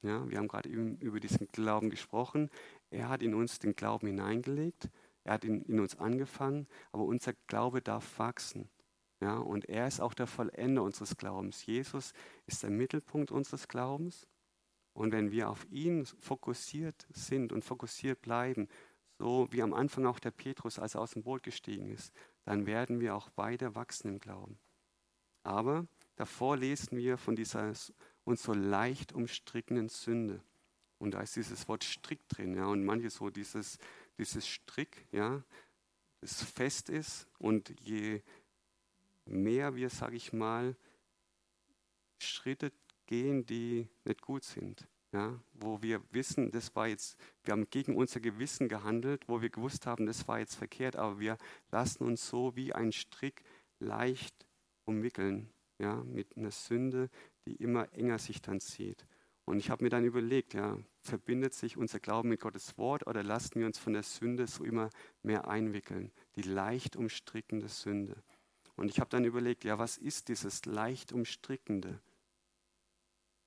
ja, wir haben gerade eben über diesen Glauben gesprochen. Er hat in uns den Glauben hineingelegt. Er hat in, in uns angefangen, aber unser Glaube darf wachsen. Ja, und er ist auch der Vollender unseres Glaubens. Jesus ist der Mittelpunkt unseres Glaubens. Und wenn wir auf ihn fokussiert sind und fokussiert bleiben, so wie am Anfang auch der Petrus, als er aus dem Boot gestiegen ist, dann werden wir auch weiter wachsen im Glauben. Aber davor lesen wir von dieser und so leicht umstrickenden Sünde. Und da ist dieses Wort Strick drin, ja, und manche so dieses, dieses Strick, ja, das fest ist und je mehr wir, sage ich mal, Schritte gehen, die nicht gut sind, ja, wo wir wissen, das war jetzt, wir haben gegen unser Gewissen gehandelt, wo wir gewusst haben, das war jetzt verkehrt, aber wir lassen uns so wie ein Strick leicht umwickeln, ja, mit einer Sünde, die immer enger sich dann zieht. Und ich habe mir dann überlegt, ja, verbindet sich unser Glauben mit Gottes Wort oder lassen wir uns von der Sünde so immer mehr einwickeln, die leicht umstrickende Sünde. Und ich habe dann überlegt, ja, was ist dieses leicht umstrickende?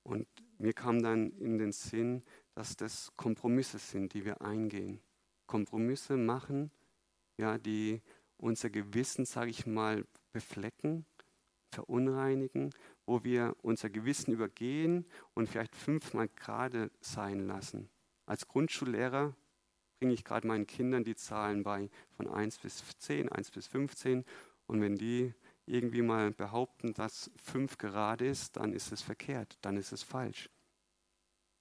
Und mir kam dann in den Sinn, dass das Kompromisse sind, die wir eingehen. Kompromisse machen, ja, die unser Gewissen, sage ich mal, beflecken, verunreinigen, wo wir unser Gewissen übergehen und vielleicht fünfmal gerade sein lassen. Als Grundschullehrer bringe ich gerade meinen Kindern die Zahlen bei von 1 bis 10, 1 bis 15 und wenn die irgendwie mal behaupten, dass 5 gerade ist, dann ist es verkehrt, dann ist es falsch.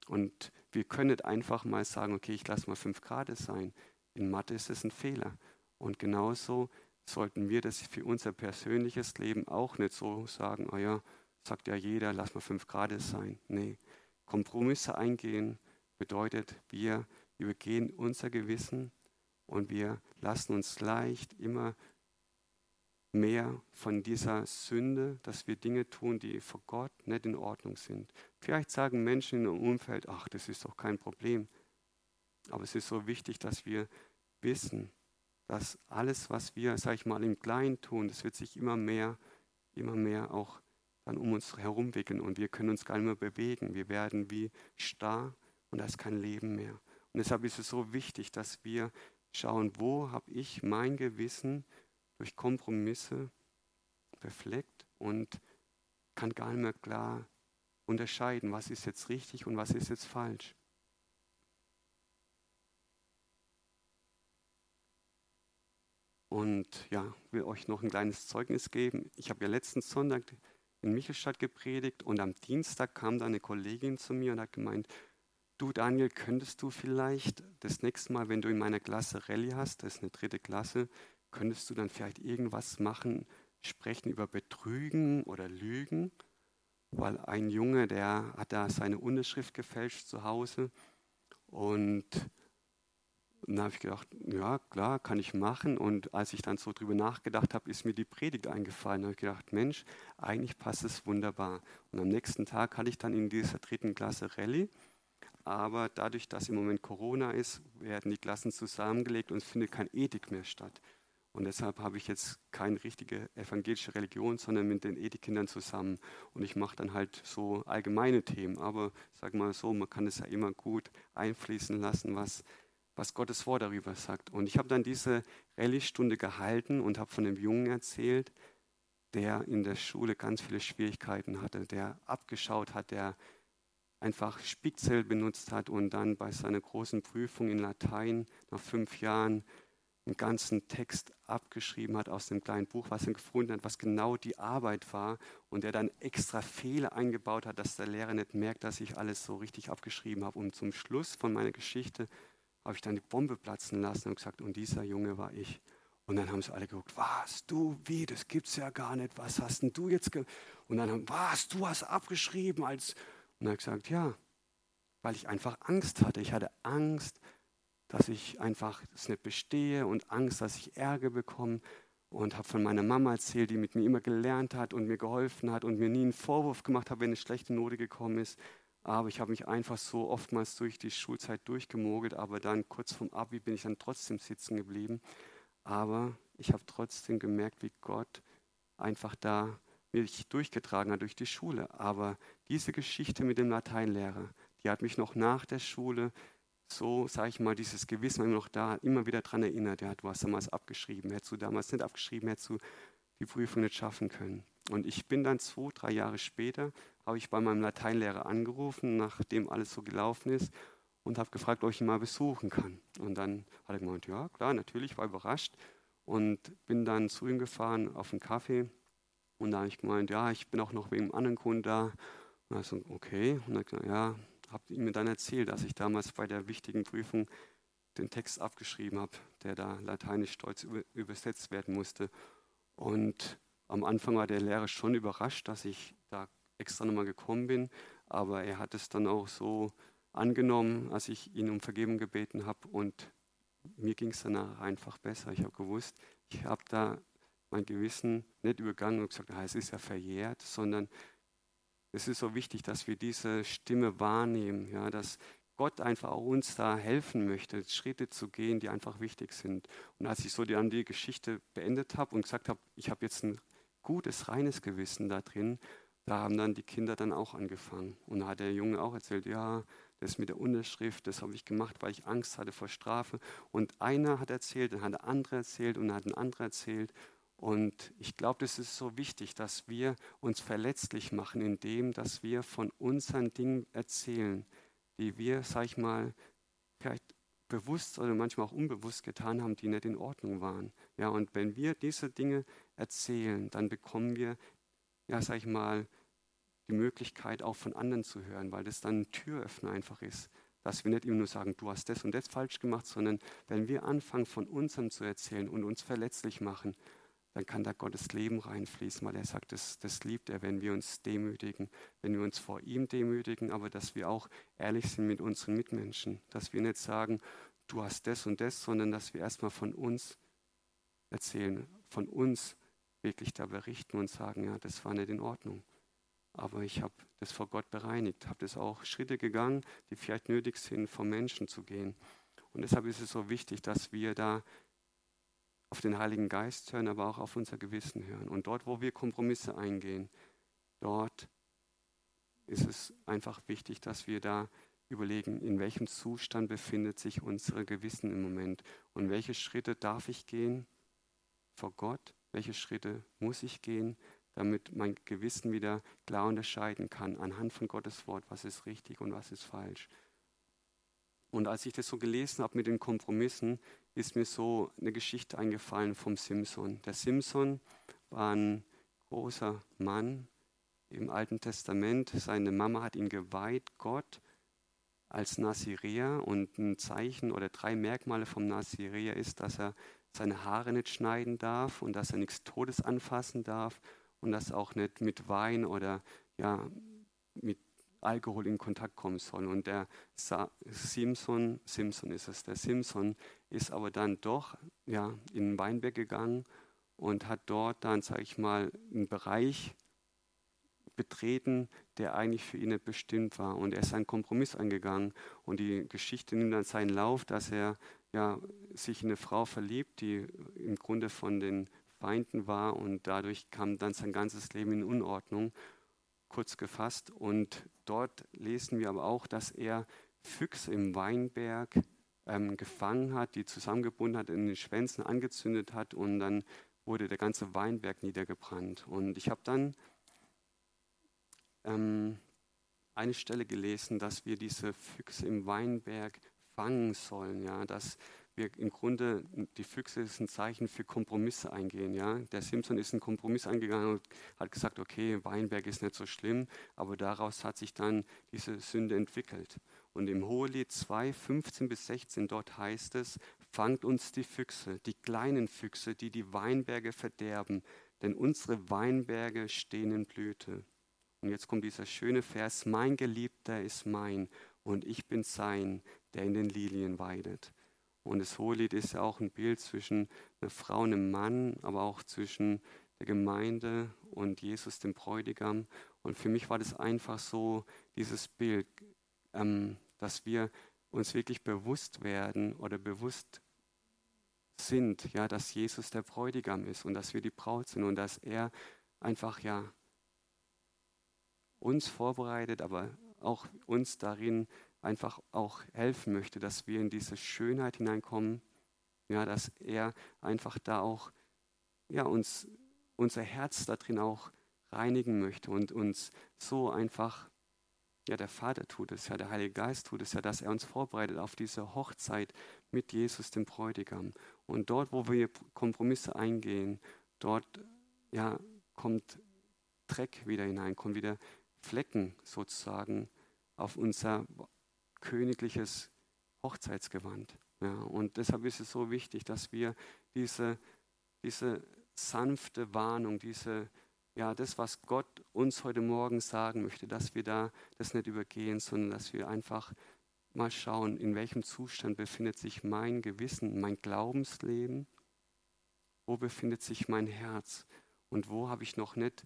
Und wir können nicht einfach mal sagen, okay, ich lasse mal 5 Grad sein. In Mathe ist es ein Fehler. Und genauso sollten wir das für unser persönliches Leben auch nicht so sagen, oh ja, sagt ja jeder, lass mal fünf Grad sein. Nee, Kompromisse eingehen bedeutet, wir übergehen unser Gewissen und wir lassen uns leicht immer mehr von dieser Sünde, dass wir Dinge tun, die vor Gott nicht in Ordnung sind. Vielleicht sagen Menschen in ihrem Umfeld, ach, das ist doch kein Problem. Aber es ist so wichtig, dass wir wissen, dass alles, was wir, sag ich mal, im Kleinen tun, das wird sich immer mehr, immer mehr auch dann um uns herum wickeln und wir können uns gar nicht mehr bewegen. Wir werden wie starr und da ist kein Leben mehr. Und deshalb ist es so wichtig, dass wir schauen, wo habe ich mein Gewissen durch Kompromisse befleckt und kann gar nicht mehr klar unterscheiden, was ist jetzt richtig und was ist jetzt falsch. Und ja, will euch noch ein kleines Zeugnis geben. Ich habe ja letzten Sonntag in Michelstadt gepredigt und am Dienstag kam da eine Kollegin zu mir und hat gemeint, du Daniel, könntest du vielleicht das nächste Mal, wenn du in meiner Klasse Rallye hast, das ist eine dritte Klasse, könntest du dann vielleicht irgendwas machen, sprechen über Betrügen oder Lügen? Weil ein Junge, der hat da seine Unterschrift gefälscht zu Hause und und dann habe ich gedacht, ja klar, kann ich machen. Und als ich dann so drüber nachgedacht habe, ist mir die Predigt eingefallen. Da habe ich gedacht, Mensch, eigentlich passt es wunderbar. Und am nächsten Tag hatte ich dann in dieser dritten Klasse Rallye. Aber dadurch, dass im Moment Corona ist, werden die Klassen zusammengelegt und es findet kein Ethik mehr statt. Und deshalb habe ich jetzt keine richtige evangelische Religion, sondern mit den Ethikkindern zusammen. Und ich mache dann halt so allgemeine Themen. Aber sag mal so, man kann es ja immer gut einfließen lassen, was was Gottes Wort darüber sagt. Und ich habe dann diese Rallye-Stunde gehalten und habe von einem Jungen erzählt, der in der Schule ganz viele Schwierigkeiten hatte, der abgeschaut hat, der einfach Spickzettel benutzt hat und dann bei seiner großen Prüfung in Latein nach fünf Jahren einen ganzen Text abgeschrieben hat aus dem kleinen Buch, was er gefunden hat, was genau die Arbeit war und der dann extra Fehler eingebaut hat, dass der Lehrer nicht merkt, dass ich alles so richtig abgeschrieben habe. Und zum Schluss von meiner Geschichte habe ich dann die Bombe platzen lassen und gesagt, und dieser Junge war ich. Und dann haben sie alle geguckt, was, du, wie, das gibt's ja gar nicht, was hast denn du jetzt ge Und dann haben, was, du hast abgeschrieben als, und dann habe ich gesagt, ja, weil ich einfach Angst hatte. Ich hatte Angst, dass ich einfach es nicht bestehe und Angst, dass ich Ärger bekomme und habe von meiner Mama erzählt, die mit mir immer gelernt hat und mir geholfen hat und mir nie einen Vorwurf gemacht hat, wenn eine schlechte Note gekommen ist. Aber ich habe mich einfach so oftmals durch die Schulzeit durchgemogelt, aber dann kurz vorm Abi bin ich dann trotzdem sitzen geblieben. Aber ich habe trotzdem gemerkt, wie Gott einfach da mich durchgetragen hat durch die Schule. Aber diese Geschichte mit dem Lateinlehrer, die hat mich noch nach der Schule so, sage ich mal, dieses Gewissen immer noch da, immer wieder daran erinnert. Ja, du hast damals abgeschrieben, hättest du damals nicht abgeschrieben, hättest du die Prüfung nicht schaffen können. Und ich bin dann zwei, drei Jahre später, habe ich bei meinem Lateinlehrer angerufen, nachdem alles so gelaufen ist, und habe gefragt, ob ich ihn mal besuchen kann. Und dann hat er gemeint, ja, klar, natürlich, war überrascht. Und bin dann zu ihm gefahren auf einen Kaffee. Und da habe ich gemeint, ja, ich bin auch noch wegen einem anderen Kunden da. Und er so, okay. Und dann gesagt, ja, habe ihm dann erzählt, dass ich damals bei der wichtigen Prüfung den Text abgeschrieben habe, der da lateinisch stolz übersetzt werden musste. Und am Anfang war der Lehrer schon überrascht, dass ich da extra nochmal gekommen bin, aber er hat es dann auch so angenommen, als ich ihn um Vergebung gebeten habe und mir ging es danach einfach besser. Ich habe gewusst, ich habe da mein Gewissen nicht übergangen und gesagt, ah, es ist ja verjährt, sondern es ist so wichtig, dass wir diese Stimme wahrnehmen, ja, dass Gott einfach auch uns da helfen möchte, Schritte zu gehen, die einfach wichtig sind. Und als ich so die, die Geschichte beendet habe und gesagt habe, ich habe jetzt ein gutes, reines Gewissen da drin. Da haben dann die Kinder dann auch angefangen. Und da hat der Junge auch erzählt, ja, das mit der Unterschrift, das habe ich gemacht, weil ich Angst hatte vor Strafe. Und einer hat erzählt, dann hat der andere erzählt und dann hat ein anderer erzählt. Und ich glaube, das ist so wichtig, dass wir uns verletzlich machen, indem, dass wir von unseren Dingen erzählen, die wir, sag ich mal, vielleicht bewusst oder manchmal auch unbewusst getan haben, die nicht in Ordnung waren. Ja, und wenn wir diese Dinge erzählen, dann bekommen wir, ja, sag ich mal, die Möglichkeit auch von anderen zu hören, weil das dann ein Türöffner einfach ist. Dass wir nicht immer nur sagen, du hast das und das falsch gemacht, sondern wenn wir anfangen, von unserem zu erzählen und uns verletzlich machen, dann kann da Gottes Leben reinfließen, weil er sagt, das, das liebt er, wenn wir uns demütigen, wenn wir uns vor ihm demütigen, aber dass wir auch ehrlich sind mit unseren Mitmenschen, dass wir nicht sagen, du hast das und das, sondern dass wir erstmal von uns erzählen, von uns wirklich da berichten und sagen, ja, das war nicht in Ordnung. Aber ich habe das vor Gott bereinigt, habe das auch Schritte gegangen, die vielleicht nötig sind, vor Menschen zu gehen. Und deshalb ist es so wichtig, dass wir da auf den Heiligen Geist hören, aber auch auf unser Gewissen hören. Und dort, wo wir Kompromisse eingehen, dort ist es einfach wichtig, dass wir da überlegen, in welchem Zustand befindet sich unser Gewissen im Moment und welche Schritte darf ich gehen vor Gott, welche Schritte muss ich gehen, damit mein Gewissen wieder klar unterscheiden kann anhand von Gottes Wort, was ist richtig und was ist falsch. Und als ich das so gelesen habe mit den Kompromissen, ist mir so eine Geschichte eingefallen vom Simson. Der Simson war ein großer Mann im Alten Testament. Seine Mama hat ihn geweiht, Gott als Nazireer. Und ein Zeichen oder drei Merkmale vom Nazireer ist, dass er seine Haare nicht schneiden darf und dass er nichts Todes anfassen darf und dass er auch nicht mit Wein oder ja, mit Alkohol in Kontakt kommen soll. Und der Simpson, Simpson ist es, der Simpson ist aber dann doch ja, in den Weinberg gegangen und hat dort dann, sage ich mal, einen Bereich betreten, der eigentlich für ihn nicht bestimmt war. Und er ist einen Kompromiss eingegangen. Und die Geschichte nimmt dann seinen Lauf, dass er ja, sich in eine Frau verliebt, die im Grunde von den Feinden war. Und dadurch kam dann sein ganzes Leben in Unordnung kurz gefasst. Und dort lesen wir aber auch, dass er Füchse im Weinberg ähm, gefangen hat, die zusammengebunden hat, in den Schwänzen angezündet hat und dann wurde der ganze Weinberg niedergebrannt. Und ich habe dann ähm, eine Stelle gelesen, dass wir diese Füchse im Weinberg fangen sollen, ja, dass wir im Grunde, die Füchse ist ein Zeichen für Kompromisse eingehen. Ja? Der Simpson ist einen Kompromiss eingegangen und hat gesagt, okay, Weinberg ist nicht so schlimm, aber daraus hat sich dann diese Sünde entwickelt. Und im Hohelied 2, 15 bis 16, dort heißt es, fangt uns die Füchse, die kleinen Füchse, die die Weinberge verderben, denn unsere Weinberge stehen in Blüte. Und jetzt kommt dieser schöne Vers, mein Geliebter ist mein und ich bin sein, der in den Lilien weidet. Und das Hohelied ist ja auch ein Bild zwischen einer Frau und einem Mann, aber auch zwischen der Gemeinde und Jesus, dem Bräutigam. Und für mich war das einfach so, dieses Bild, ähm, dass wir uns wirklich bewusst werden oder bewusst sind, ja, dass Jesus der Bräutigam ist und dass wir die Braut sind und dass er einfach ja uns vorbereitet, aber auch uns darin einfach auch helfen möchte, dass wir in diese Schönheit hineinkommen, ja, dass er einfach da auch ja, uns, unser Herz da drin auch reinigen möchte und uns so einfach, ja, der Vater tut es ja, der Heilige Geist tut es ja, dass er uns vorbereitet auf diese Hochzeit mit Jesus, dem Bräutigam. Und dort, wo wir Kompromisse eingehen, dort, ja, kommt Dreck wieder hinein, kommen wieder Flecken sozusagen auf unser königliches Hochzeitsgewand. Ja, und deshalb ist es so wichtig, dass wir diese, diese sanfte Warnung, diese, ja, das, was Gott uns heute Morgen sagen möchte, dass wir da das nicht übergehen, sondern dass wir einfach mal schauen, in welchem Zustand befindet sich mein Gewissen, mein Glaubensleben, wo befindet sich mein Herz und wo habe ich noch nicht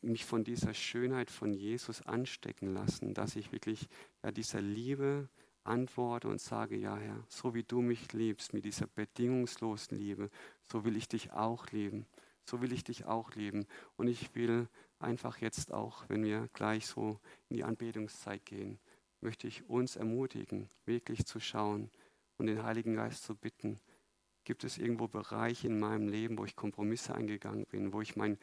mich von dieser Schönheit von Jesus anstecken lassen, dass ich wirklich ja, dieser Liebe antworte und sage, ja Herr, so wie du mich liebst, mit dieser bedingungslosen Liebe, so will ich dich auch lieben, so will ich dich auch lieben. Und ich will einfach jetzt auch, wenn wir gleich so in die Anbetungszeit gehen, möchte ich uns ermutigen, wirklich zu schauen und den Heiligen Geist zu bitten, gibt es irgendwo Bereiche in meinem Leben, wo ich Kompromisse eingegangen bin, wo ich mein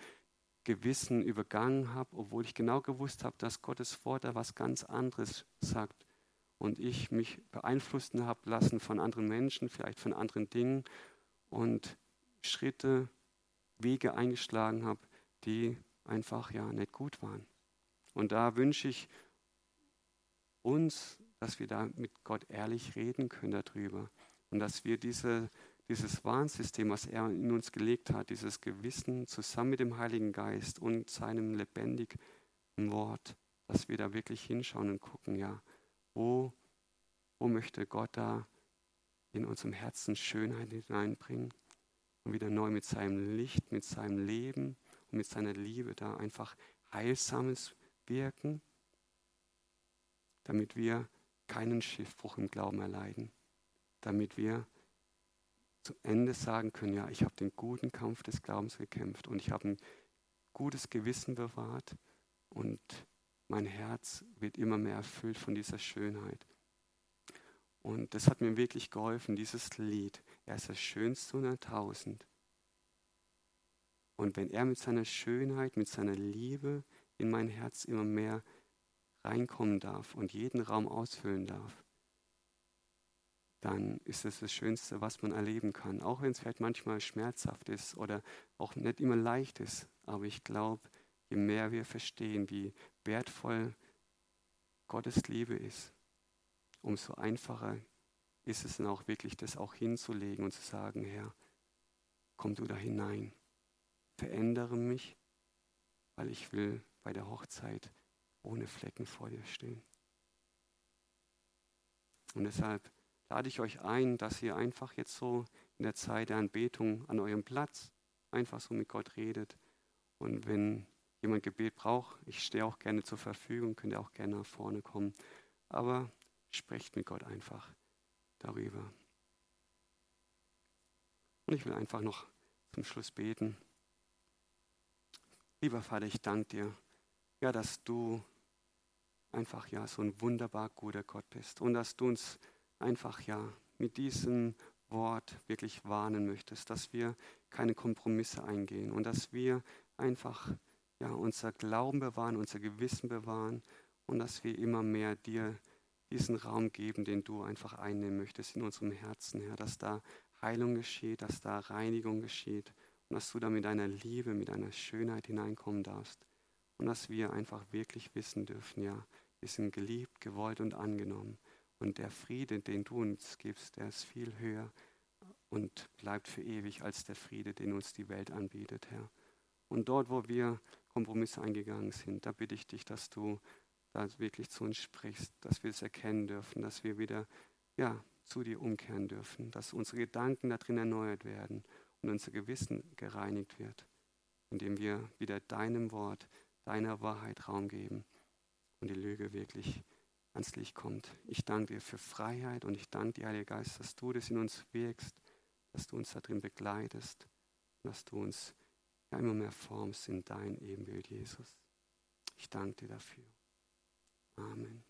Gewissen übergangen habe, obwohl ich genau gewusst habe, dass Gottes Wort da was ganz anderes sagt. Und ich mich beeinflussen habe lassen von anderen Menschen, vielleicht von anderen Dingen und Schritte, Wege eingeschlagen habe, die einfach ja nicht gut waren. Und da wünsche ich uns, dass wir da mit Gott ehrlich reden können darüber und dass wir diese dieses Warnsystem, was er in uns gelegt hat, dieses Gewissen zusammen mit dem Heiligen Geist und seinem lebendigen Wort, dass wir da wirklich hinschauen und gucken, ja, wo, wo möchte Gott da in unserem Herzen Schönheit hineinbringen und wieder neu mit seinem Licht, mit seinem Leben und mit seiner Liebe da einfach Heilsames wirken, damit wir keinen Schiffbruch im Glauben erleiden, damit wir zum Ende sagen können, ja, ich habe den guten Kampf des Glaubens gekämpft und ich habe ein gutes Gewissen bewahrt und mein Herz wird immer mehr erfüllt von dieser Schönheit. Und das hat mir wirklich geholfen, dieses Lied. Er ist das Schönste unter tausend. Und wenn er mit seiner Schönheit, mit seiner Liebe in mein Herz immer mehr reinkommen darf und jeden Raum ausfüllen darf, dann ist es das Schönste, was man erleben kann. Auch wenn es vielleicht manchmal schmerzhaft ist oder auch nicht immer leicht ist. Aber ich glaube, je mehr wir verstehen, wie wertvoll Gottes Liebe ist, umso einfacher ist es dann auch wirklich, das auch hinzulegen und zu sagen, Herr, komm du da hinein, verändere mich, weil ich will bei der Hochzeit ohne Flecken vor dir stehen. Und deshalb lade ich euch ein, dass ihr einfach jetzt so in der Zeit der Anbetung an eurem Platz einfach so mit Gott redet. Und wenn jemand Gebet braucht, ich stehe auch gerne zur Verfügung, könnt ihr auch gerne nach vorne kommen. Aber sprecht mit Gott einfach darüber. Und ich will einfach noch zum Schluss beten. Lieber Vater, ich danke dir, ja, dass du einfach ja so ein wunderbar guter Gott bist und dass du uns einfach ja mit diesem Wort wirklich warnen möchtest, dass wir keine Kompromisse eingehen und dass wir einfach ja unser Glauben bewahren, unser Gewissen bewahren und dass wir immer mehr dir diesen Raum geben, den du einfach einnehmen möchtest in unserem Herzen, Herr, dass da Heilung geschieht, dass da Reinigung geschieht und dass du da mit deiner Liebe, mit deiner Schönheit hineinkommen darfst und dass wir einfach wirklich wissen dürfen, ja, wir sind geliebt, gewollt und angenommen und der Friede, den du uns gibst, der ist viel höher und bleibt für ewig als der Friede, den uns die Welt anbietet, Herr. Und dort, wo wir Kompromisse eingegangen sind, da bitte ich dich, dass du da wirklich zu uns sprichst, dass wir es erkennen dürfen, dass wir wieder ja, zu dir umkehren dürfen, dass unsere Gedanken darin erneuert werden und unser Gewissen gereinigt wird, indem wir wieder deinem Wort, deiner Wahrheit Raum geben und die Lüge wirklich ans Licht kommt. Ich danke dir für Freiheit und ich danke dir, Heiliger Geist, dass du das in uns wirkst, dass du uns darin begleitest, dass du uns ja immer mehr formst in dein Ebenbild, Jesus. Ich danke dir dafür. Amen.